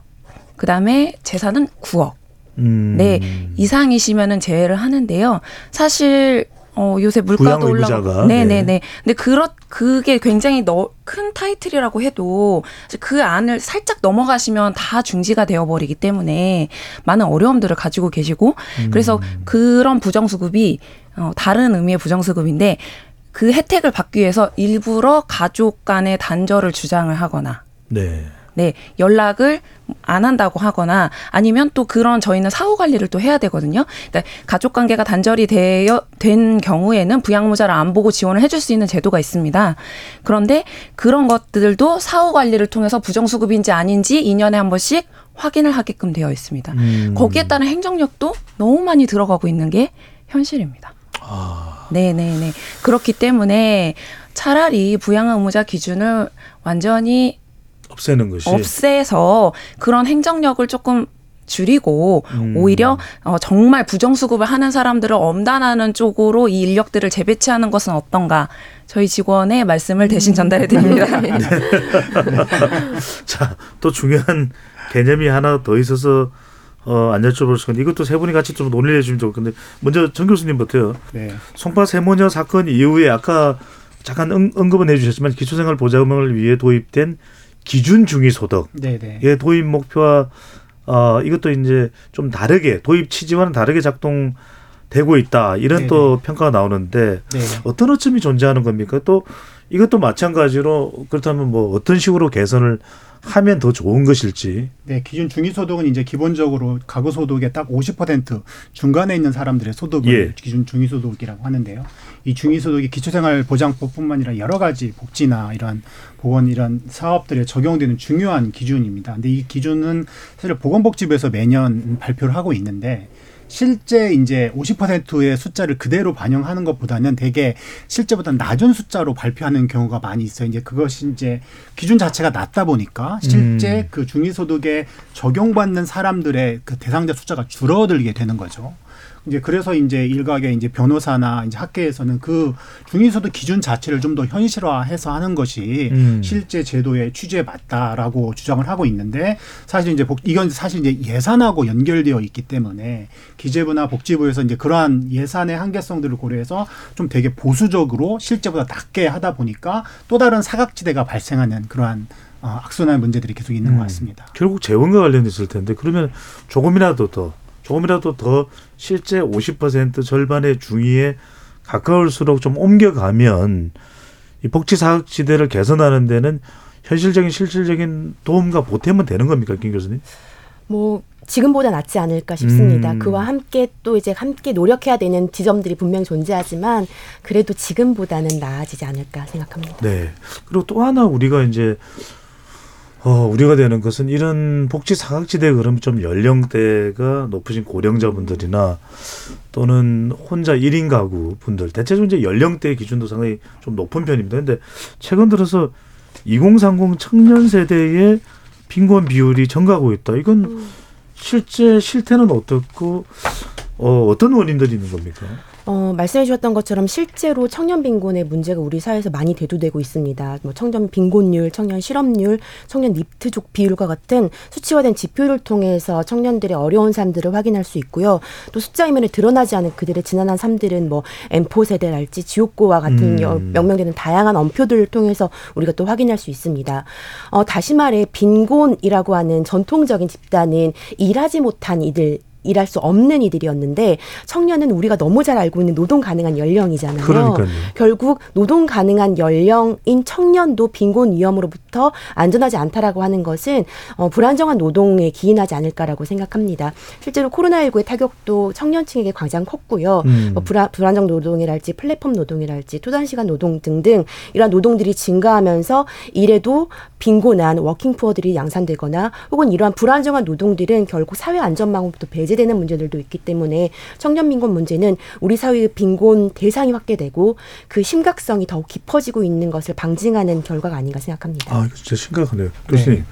그 다음에 재산은 9억. 음. 네 이상이시면은 제외를 하는데요. 사실 어 요새 물가도 올라가고 네네네. 네. 근데 그렇 그게 굉장히 너, 큰 타이틀이라고 해도 그 안을 살짝 넘어가시면 다 중지가 되어버리기 때문에 많은 어려움들을 가지고 계시고 음. 그래서 그런 부정수급이 어, 다른 의미의 부정수급인데 그 혜택을 받기 위해서 일부러 가족 간의 단절을 주장을 하거나 네. 네, 연락을 안 한다고 하거나 아니면 또 그런 저희는 사후 관리를 또 해야 되거든요. 그러니까 가족 관계가 단절이 되어 된 경우에는 부양무자를 안 보고 지원을 해줄 수 있는 제도가 있습니다. 그런데 그런 것들도 사후 관리를 통해서 부정수급인지 아닌지 2년에 한 번씩 확인을 하게끔 되어 있습니다. 음. 거기에 따른 행정력도 너무 많이 들어가고 있는 게 현실입니다. 네네네. 그렇기 때문에 차라리 부양 의무자 기준을 완전히 없애는 것이 없애서 그런 행정력을 조금 줄이고 음. 오히려 어, 정말 부정수급을 하는 사람들을 엄단하는 쪽으로 이 인력들을 재배치하는 것은 어떤가 저희 직원의 말씀을 대신 전달해 드립니다. [laughs] [laughs] 자, 또 중요한 개념이 하나 더 있어서 어, 안 여쭤볼 수가 있는데 이것도 세 분이 같이 좀 논의해 주면 좋을 건데 먼저 정 교수님부터요. 네. 송파 세모녀 사건 이후에 아까 잠깐 응, 언급은 해주셨지만 기초생활 보장을 위해 도입된 기준 중위 소득 네네. 의 도입 목표와 어, 이것도 이제 좀 다르게 도입 취지와는 다르게 작동 되고 있다 이런 네네. 또 평가가 나오는데 네. 어떤 어점이 존재하는 겁니까? 또 이것도 마찬가지로 그렇다면 뭐 어떤 식으로 개선을 하면 더 좋은 것일지. 네, 기준 중위소득은 이제 기본적으로 가구 소득의 딱 50% 중간에 있는 사람들의 소득을 예. 기준 중위소득이라고 하는데요. 이 중위소득이 기초생활보장법뿐만 아니라 여러 가지 복지나 이런 보건 이런 사업들에 적용되는 중요한 기준입니다. 근데 이 기준은 사실 보건복지부에서 매년 발표를 하고 있는데 실제 이제 50%의 숫자를 그대로 반영하는 것보다는 되게 실제보다 낮은 숫자로 발표하는 경우가 많이 있어요. 이제 그것이 이제 기준 자체가 낮다 보니까 실제 음. 그 중위소득에 적용받는 사람들의 그 대상자 숫자가 줄어들게 되는 거죠. 이제 그래서 이제 일각의 이제 변호사나 이제 학계에서는 그 중위소득 기준 자체를 좀 더 현실화해서 하는 것이 음. 실제 제도의 취지에 맞다라고 주장을 하고 있는데 사실 이제 복, 이건 사실 이제 예산하고 연결되어 있기 때문에 기재부나 복지부에서 이제 그러한 예산의 한계성들을 고려해서 좀 되게 보수적으로 실제보다 낮게 하다 보니까 또 다른 사각지대가 발생하는 그러한 어, 악순환 문제들이 계속 있는 음. 것 같습니다. 결국 재원과 관련됐을 텐데 그러면 조금이라도 더 조금이라도 더 실제 50% 절반의 중위에 가까울수록 좀 옮겨가면 이 복지 사각지대를 개선하는 데는 현실적인 실질적인 도움과 보탬은 되는 겁니까, 김 교수님? 뭐 지금보다 낫지 않을까 싶습니다. 음. 그와 함께 또 이제 함께 노력해야 되는 지점들이 분명히 존재하지만 그래도 지금보다는 나아지지 않을까 생각합니다. 네. 그리고 또 하나 우리가 이제 어, 우려가 되는 것은 이런 복지 사각지대 그럼 좀 연령대가 높으신 고령자분들이나 또는 혼자 1인 가구 분들 대체적으로 이제 연령대 기준도 상당히 좀 높은 편입니다. 근데 최근 들어서 2030 청년 세대의 빈곤 비율이 증가하고 있다. 이건 실제 실태는 어떻고 어, 어떤 원인들이 있는 겁니까? 어, 말씀해 주셨던 것처럼 실제로 청년 빈곤의 문제가 우리 사회에서 많이 대두되고 있습니다. 뭐 청년 빈곤율, 청년 실업률, 청년 니트족 비율과 같은 수치화된 지표를 통해서 청년들의 어려운 삶들을 확인할 수 있고요. 또 숫자 이면에 드러나지 않은 그들의 지난한 삶들은 뭐 엠포 세대랄지 지옥고와 같은 음. 명명되는 다양한 엄표들을 통해서 우리가 또 확인할 수 있습니다. 어, 다시 말해 빈곤이라고 하는 전통적인 집단은 일하지 못한 이들 일할 수 없는 이들이었는데 청년은 우리가 너무 잘 알고 있는 노동 가능한 연령이잖아요. 그러니까요. 결국 노동 가능한 연령인 청년도 빈곤 위험으로부터 안전하지 않다라고 하는 것은 어, 불안정한 노동에 기인하지 않을까라고 생각합니다. 실제로 코로나19의 타격도 청년층에게 가장 컸고요. 음. 뭐 불안, 불안정 노동이랄지 플랫폼 노동이랄지 투단시간 노동 등등 이러한 노동들이 증가하면서 이래도 빈곤한 워킹푸어들이 양산되거나 혹은 이러한 불안정한 노동들은 결국 사회 안전망으로부터 배제 되는 문제들도 있기 때문에 청년 빈곤 문제는 우리 사회의 빈곤 대상이 확대되고 그 심각성이 더욱 깊어지고 있는 것을 방증하는 결과가 아닌가 생각합니다. 아, 이거 진짜 심각하네요. 교수님.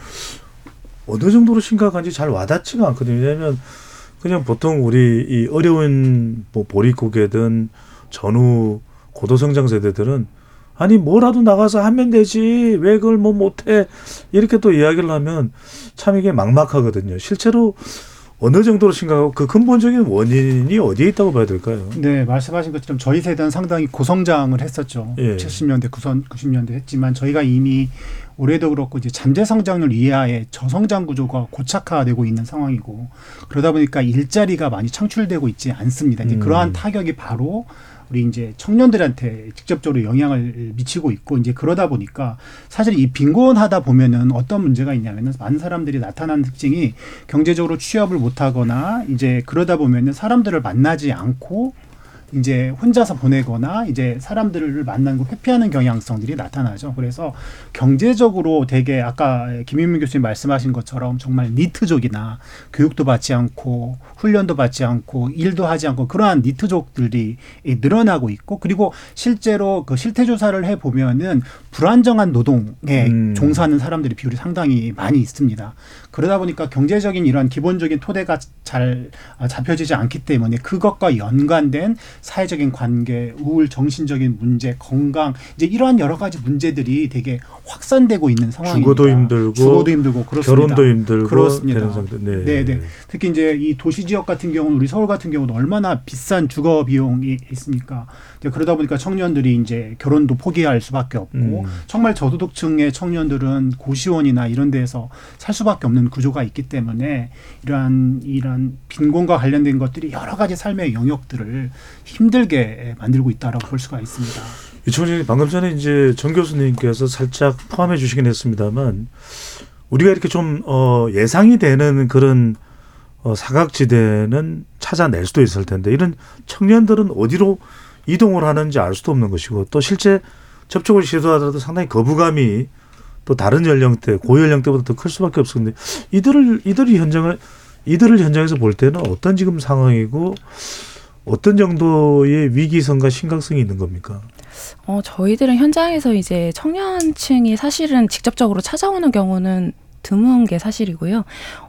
어느 정도로 심각한지 잘 와닿지가 않거든요. 왜냐하면 그냥 보통 우리 이 어려운 뭐 보릿고개든 전후 고도성장 세대들은 아니 뭐라도 나가서 하면 되지 왜 그걸 뭐 못해 이렇게 또 이야기를 하면 참 이게 막막하거든요. 실제로 어느 정도로 심각하고 그 근본적인 원인이 어디에 있다고 봐야 될까요? 네, 말씀하신 것처럼 저희 세대는 상당히 고성장을 했었죠. 예. 70년대, 90년대 했지만 저희가 이미 올해도 그렇고 이제 잠재 성장률 이하의 저성장 구조가 고착화되고 있는 상황이고 그러다 보니까 일자리가 많이 창출되고 있지 않습니다. 이제 음. 그러한 타격이 바로 우리 이제 청년들한테 직접적으로 영향을 미치고 있고 이제 그러다 보니까 사실 이 빈곤하다 보면은 어떤 문제가 있냐면은 많은 사람들이 나타나는 특징이 경제적으로 취업을 못하거나 이제 그러다 보면은 사람들을 만나지 않고 이제 혼자서 보내거나 이제 사람들을 만나는 걸 회피하는 경향성들이 나타나죠. 그래서 경제적으로 되게 아까 김인민 교수님 말씀하신 것처럼 정말 니트족이나 교육도 받지 않고 훈련도 받지 않고 일도 하지 않고 그러한 니트족들이 늘어나고 있고 그리고 실제로 그 실태 조사를 해 보면은 불안정한 노동에 음. 종사하는 사람들의 비율이 상당히 많이 있습니다. 그러다 보니까 경제적인 이런 기본적인 토대가 잘 아, 잡혀지지 않기 때문에 그것과 연관된 사회적인 관계, 우울, 정신적인 문제, 건강 이제 이러한 여러 가지 문제들이 되게 확산되고 있는 상황입니다. 주거도 힘들고 주거도 힘들고 그렇습니다. 결혼도 힘들고 그렇습니다. 네. 네, 네. 특히 이제 이 도시 지역 같은 경우는 우리 서울 같은 경우는 얼마나 비싼 주거 비용이 있습니까? 그러다 보니까 청년들이 이제 결혼도 포기할 수밖에 없고 음. 정말 저소득층의 청년들은 고시원이나 이런 데서 살 수밖에 없는 구조가 있기 때문에 이러한 이러한 빈곤과 관련된 것들이 여러 가지 삶의 영역들을 힘들게 만들고 있다라고 볼 수가 있습니다. 이청진이 방금 전에 이제 정 교수님께서 살짝 포함해 주시긴 했습니다만 우리가 이렇게 좀 어, 예상이 되는 그런 어, 사각지대는 찾아낼 수도 있을 텐데 이런 청년들은 어디로 이동을 하는지 알 수도 없는 것이고 또 실제 접촉을 시도하더라도 상당히 거부감이 또 다른 연령대 고연령대보다 더 클 수밖에 없었는데 이들을 이들이 현장을 이들을 현장에서 볼 때는 어떤 지금 상황이고 어떤 정도의 위기성과 심각성이 있는 겁니까? 어, 저희들은 현장에서 이제 청년층이 사실은 직접적으로 찾아오는 경우는 드문 게 사실이고요.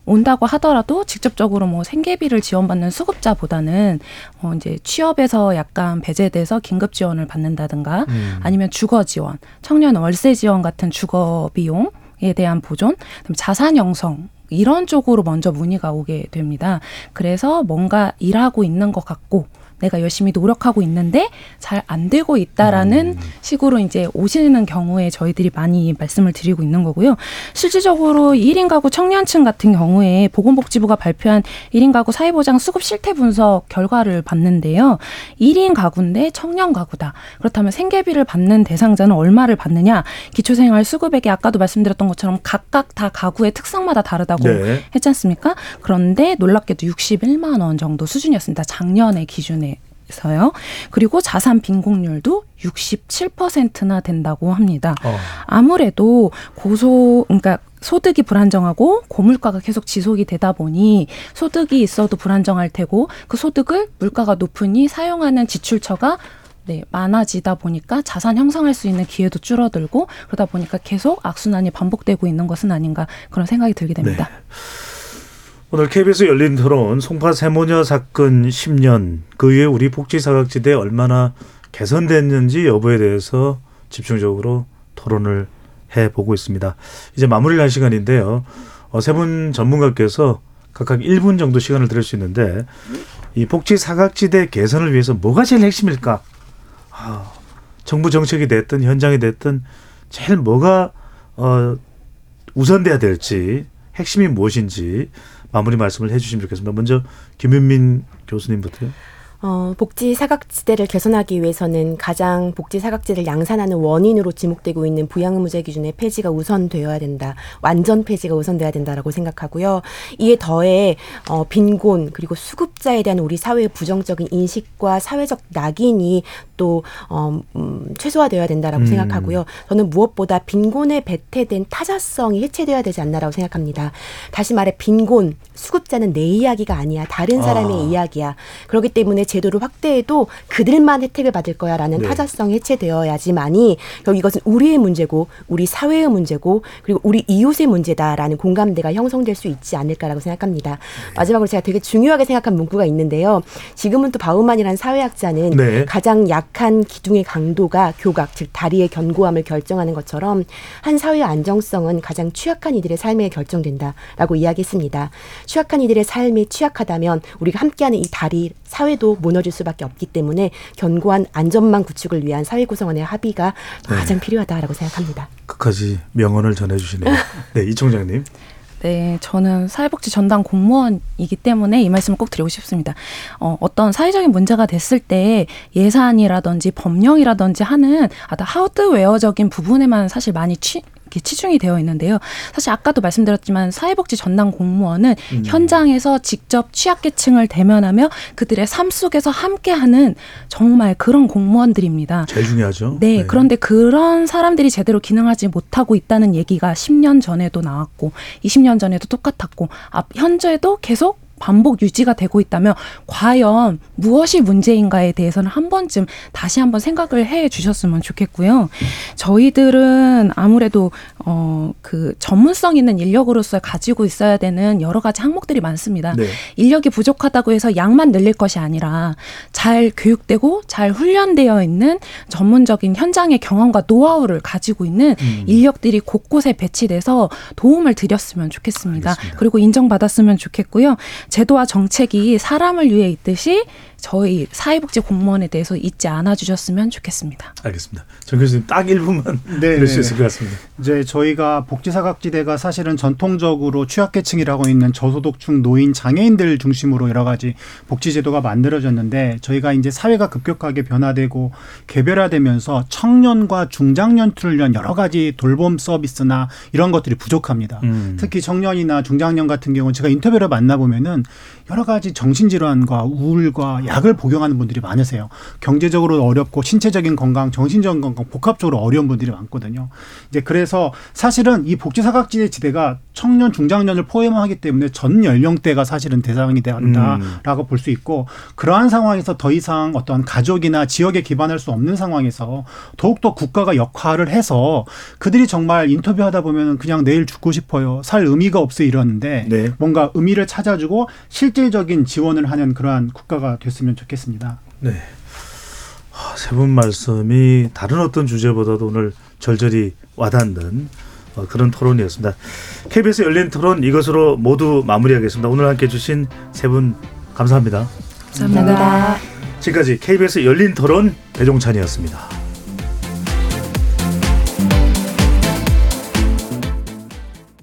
온다고 하더라도 직접적으로 뭐 생계비를 지원받는 수급자보다는 어 이제 취업에서 약간 배제돼서 긴급 지원을 받는다든가 음. 아니면 주거 지원, 청년 월세 지원 같은 주거 비용에 대한 보존, 자산 형성 이런 쪽으로 먼저 문의가 오게 됩니다. 그래서 뭔가 일하고 있는 것 같고 내가 열심히 노력하고 있는데 잘 안 되고 있다라는 식으로 이제 오시는 경우에 저희들이 많이 말씀을 드리고 있는 거고요. 실질적으로 1인 가구 청년층 같은 경우에 보건복지부가 발표한 1인 가구 사회보장 수급 실태 분석 결과를 봤는데요. 1인 가구인데 청년 가구다. 그렇다면 생계비를 받는 대상자는 얼마를 받느냐? 기초생활 수급액이 아까도 말씀드렸던 것처럼 각각 다 가구의 특성마다 다르다고 네. 했지 않습니까? 그런데 놀랍게도 61만 원 정도 수준이었습니다. 작년의 기준에. 서요. 그리고 자산 빈곤율도 67%나 된다고 합니다. 어. 아무래도 고소 그러니까 소득이 불안정하고 고물가가 계속 지속이 되다 보니 소득이 있어도 불안정할 테고 그 소득을 물가가 높으니 사용하는 지출처가 네, 많아지다 보니까 자산 형성할 수 있는 기회도 줄어들고 그러다 보니까 계속 악순환이 반복되고 있는 것은 아닌가 그런 생각이 들게 됩니다. 오늘 KBS 열린 토론 송파 세모녀 사건 10년 그 이후에 우리 복지 사각지대 얼마나 개선됐는지 여부에 대해서 집중적으로 토론을 해 보고 있습니다. 이제 마무리를 할 시간인데요. 어, 세 분 전문가께서 각각 1분 정도 시간을 드릴 수 있는데 이 복지 사각지대 개선을 위해서 뭐가 제일 핵심일까? 아, 정부 정책이 됐든 현장이 됐든 제일 뭐가 어, 우선돼야 될지 핵심이 무엇인지 마무리 말씀을 해주시면 좋겠습니다. 먼저 김윤민 교수님부터요. 어, 복지 사각지대를 개선하기 위해서는 가장 복지 사각지대를 양산하는 원인으로 지목되고 있는 부양의무제 기준의 폐지가 우선되어야 된다. 완전 폐지가 우선돼야 된다라고 생각하고요. 이에 더해 어, 빈곤 그리고 수급자에 대한 우리 사회의 부정적인 인식과 사회적 낙인이 또 어, 음, 최소화되어야 된다라고 음. 생각하고요. 저는 무엇보다 빈곤에 배태된 타자성이 해체되어야 되지 않나라고 생각합니다. 다시 말해 빈곤 수급자는 내 이야기가 아니야. 다른 사람의 아. 이야기야. 그렇기 때문에 제도를 확대해도 그들만 혜택을 받을 거야라는 네. 타자성이 해체되어야지만이 결국 이것은 우리의 문제고 우리 사회의 문제고 그리고 우리 이웃의 문제다라는 공감대가 형성될 수 있지 않을까라고 생각합니다. 마지막으로 제가 되게 중요하게 생각한 문구가 있는데요. 지금은 또 바우만이라는 사회학자는 네. 가장 약한 기둥의 강도가 교각 즉 다리의 견고함을 결정하는 것처럼 한 사회의 안정성은 가장 취약한 이들의 삶에 결정된다라고 이야기했습니다. 취약한 이들의 삶이 취약하다면 우리가 함께하는 이 다리 사회도 무너질 수밖에 없기 때문에 견고한 안전망 구축을 위한 사회 구성원의 합의가 네. 가장 필요하다라고 생각합니다. 끝까지 명언을 전해주시네요. [laughs] 네, 이 총장님. 네, 저는 사회복지 전담 공무원이기 때문에 이 말씀을 꼭 드리고 싶습니다. 어, 어떤 사회적인 문제가 됐을 때 예산이라든지 법령이라든지 하는 어떤 하드웨어적인 부분에만 사실 많이 취, 이렇게 치중이 되어 있는데요. 사실 아까도 말씀드렸지만 사회복지 전담 공무원은 음. 현장에서 직접 취약계층을 대면하며 그들의 삶 속에서 함께하는 정말 그런 공무원들입니다. 제일 중요하죠. 네, 그런데 그런 사람들이 제대로 기능하지 못하고 있다는 얘기가 10년 전에도 나왔고 20년 전에도 똑같았고 앞 현재도 계속 반복 유지가 되고 있다면 과연 무엇이 문제인가에 대해서는 한 번쯤 다시 한번 생각을 해 주셨으면 좋겠고요. 저희들은 아무래도 어 그 전문성 있는 인력으로서 가지고 있어야 되는 여러 가지 항목들이 많습니다. 네. 인력이 부족하다고 해서 양만 늘릴 것이 아니라 잘 교육되고 잘 훈련되어 있는 전문적인 현장의 경험과 노하우를 가지고 있는 음. 인력들이 곳곳에 배치돼서 도움을 드렸으면 좋겠습니다. 그리고 인정받았으면 좋겠고요. 제도와 정책이 사람을 위해 있듯이 저희 사회복지 공무원에 대해서 잊지 않아 주셨으면 좋겠습니다. 알겠습니다. 정 교수님 딱 1분만 [laughs] 네, 들을 수 네. 있을 것 같습니다. 이제 저희가 복지사각지대가 사실은 전통적으로 취약계층이라고 있는 저소득층 노인 장애인들 중심으로 여러 가지 복지제도가 만들어졌는데 저희가 이제 사회가 급격하게 변화되고 개별화되면서 청년과 중장년층을 위한 여러 가지 돌봄 서비스나 이런 것들이 부족합니다. 음. 특히 청년이나 중장년 같은 경우는 제가 인터뷰를 만나보면은 여러 가지 정신질환과 우울과 약을 복용하는 분들이 많으세요. 경제적으로 어렵고 신체적인 건강, 정신적인 건강 복합적으로 어려운 분들이 많거든요. 이제 그래서 사실은 이 복지 사각지대 지대가 청년, 중장년을 포함하기 때문에 전 연령대가 사실은 대상이 된다라고 볼수 있고 그러한 상황에서 더 이상 어떤 가족이나 지역에 기반할 수 없는 상황에서 더욱더 국가가 역할을 해서 그들이 정말 인터뷰하다 보면 그냥 내일 죽고 싶어요. 살 의미가 없어 이러는데 뭔가 의미를 찾아주고 실질적인 지원을 하는 그러한 국가가 됐으면 좋겠습니다. 네. 세 분 말씀이 다른 어떤 주제보다도 오늘 절절히 와닿는 어, 그런 토론이었습니다. KBS 열린 토론 이것으로 모두 마무리하겠습니다. 오늘 함께 해주신 세 분 감사합니다. 감사합니다. 지금까지 KBS 열린 토론 배종찬이었습니다.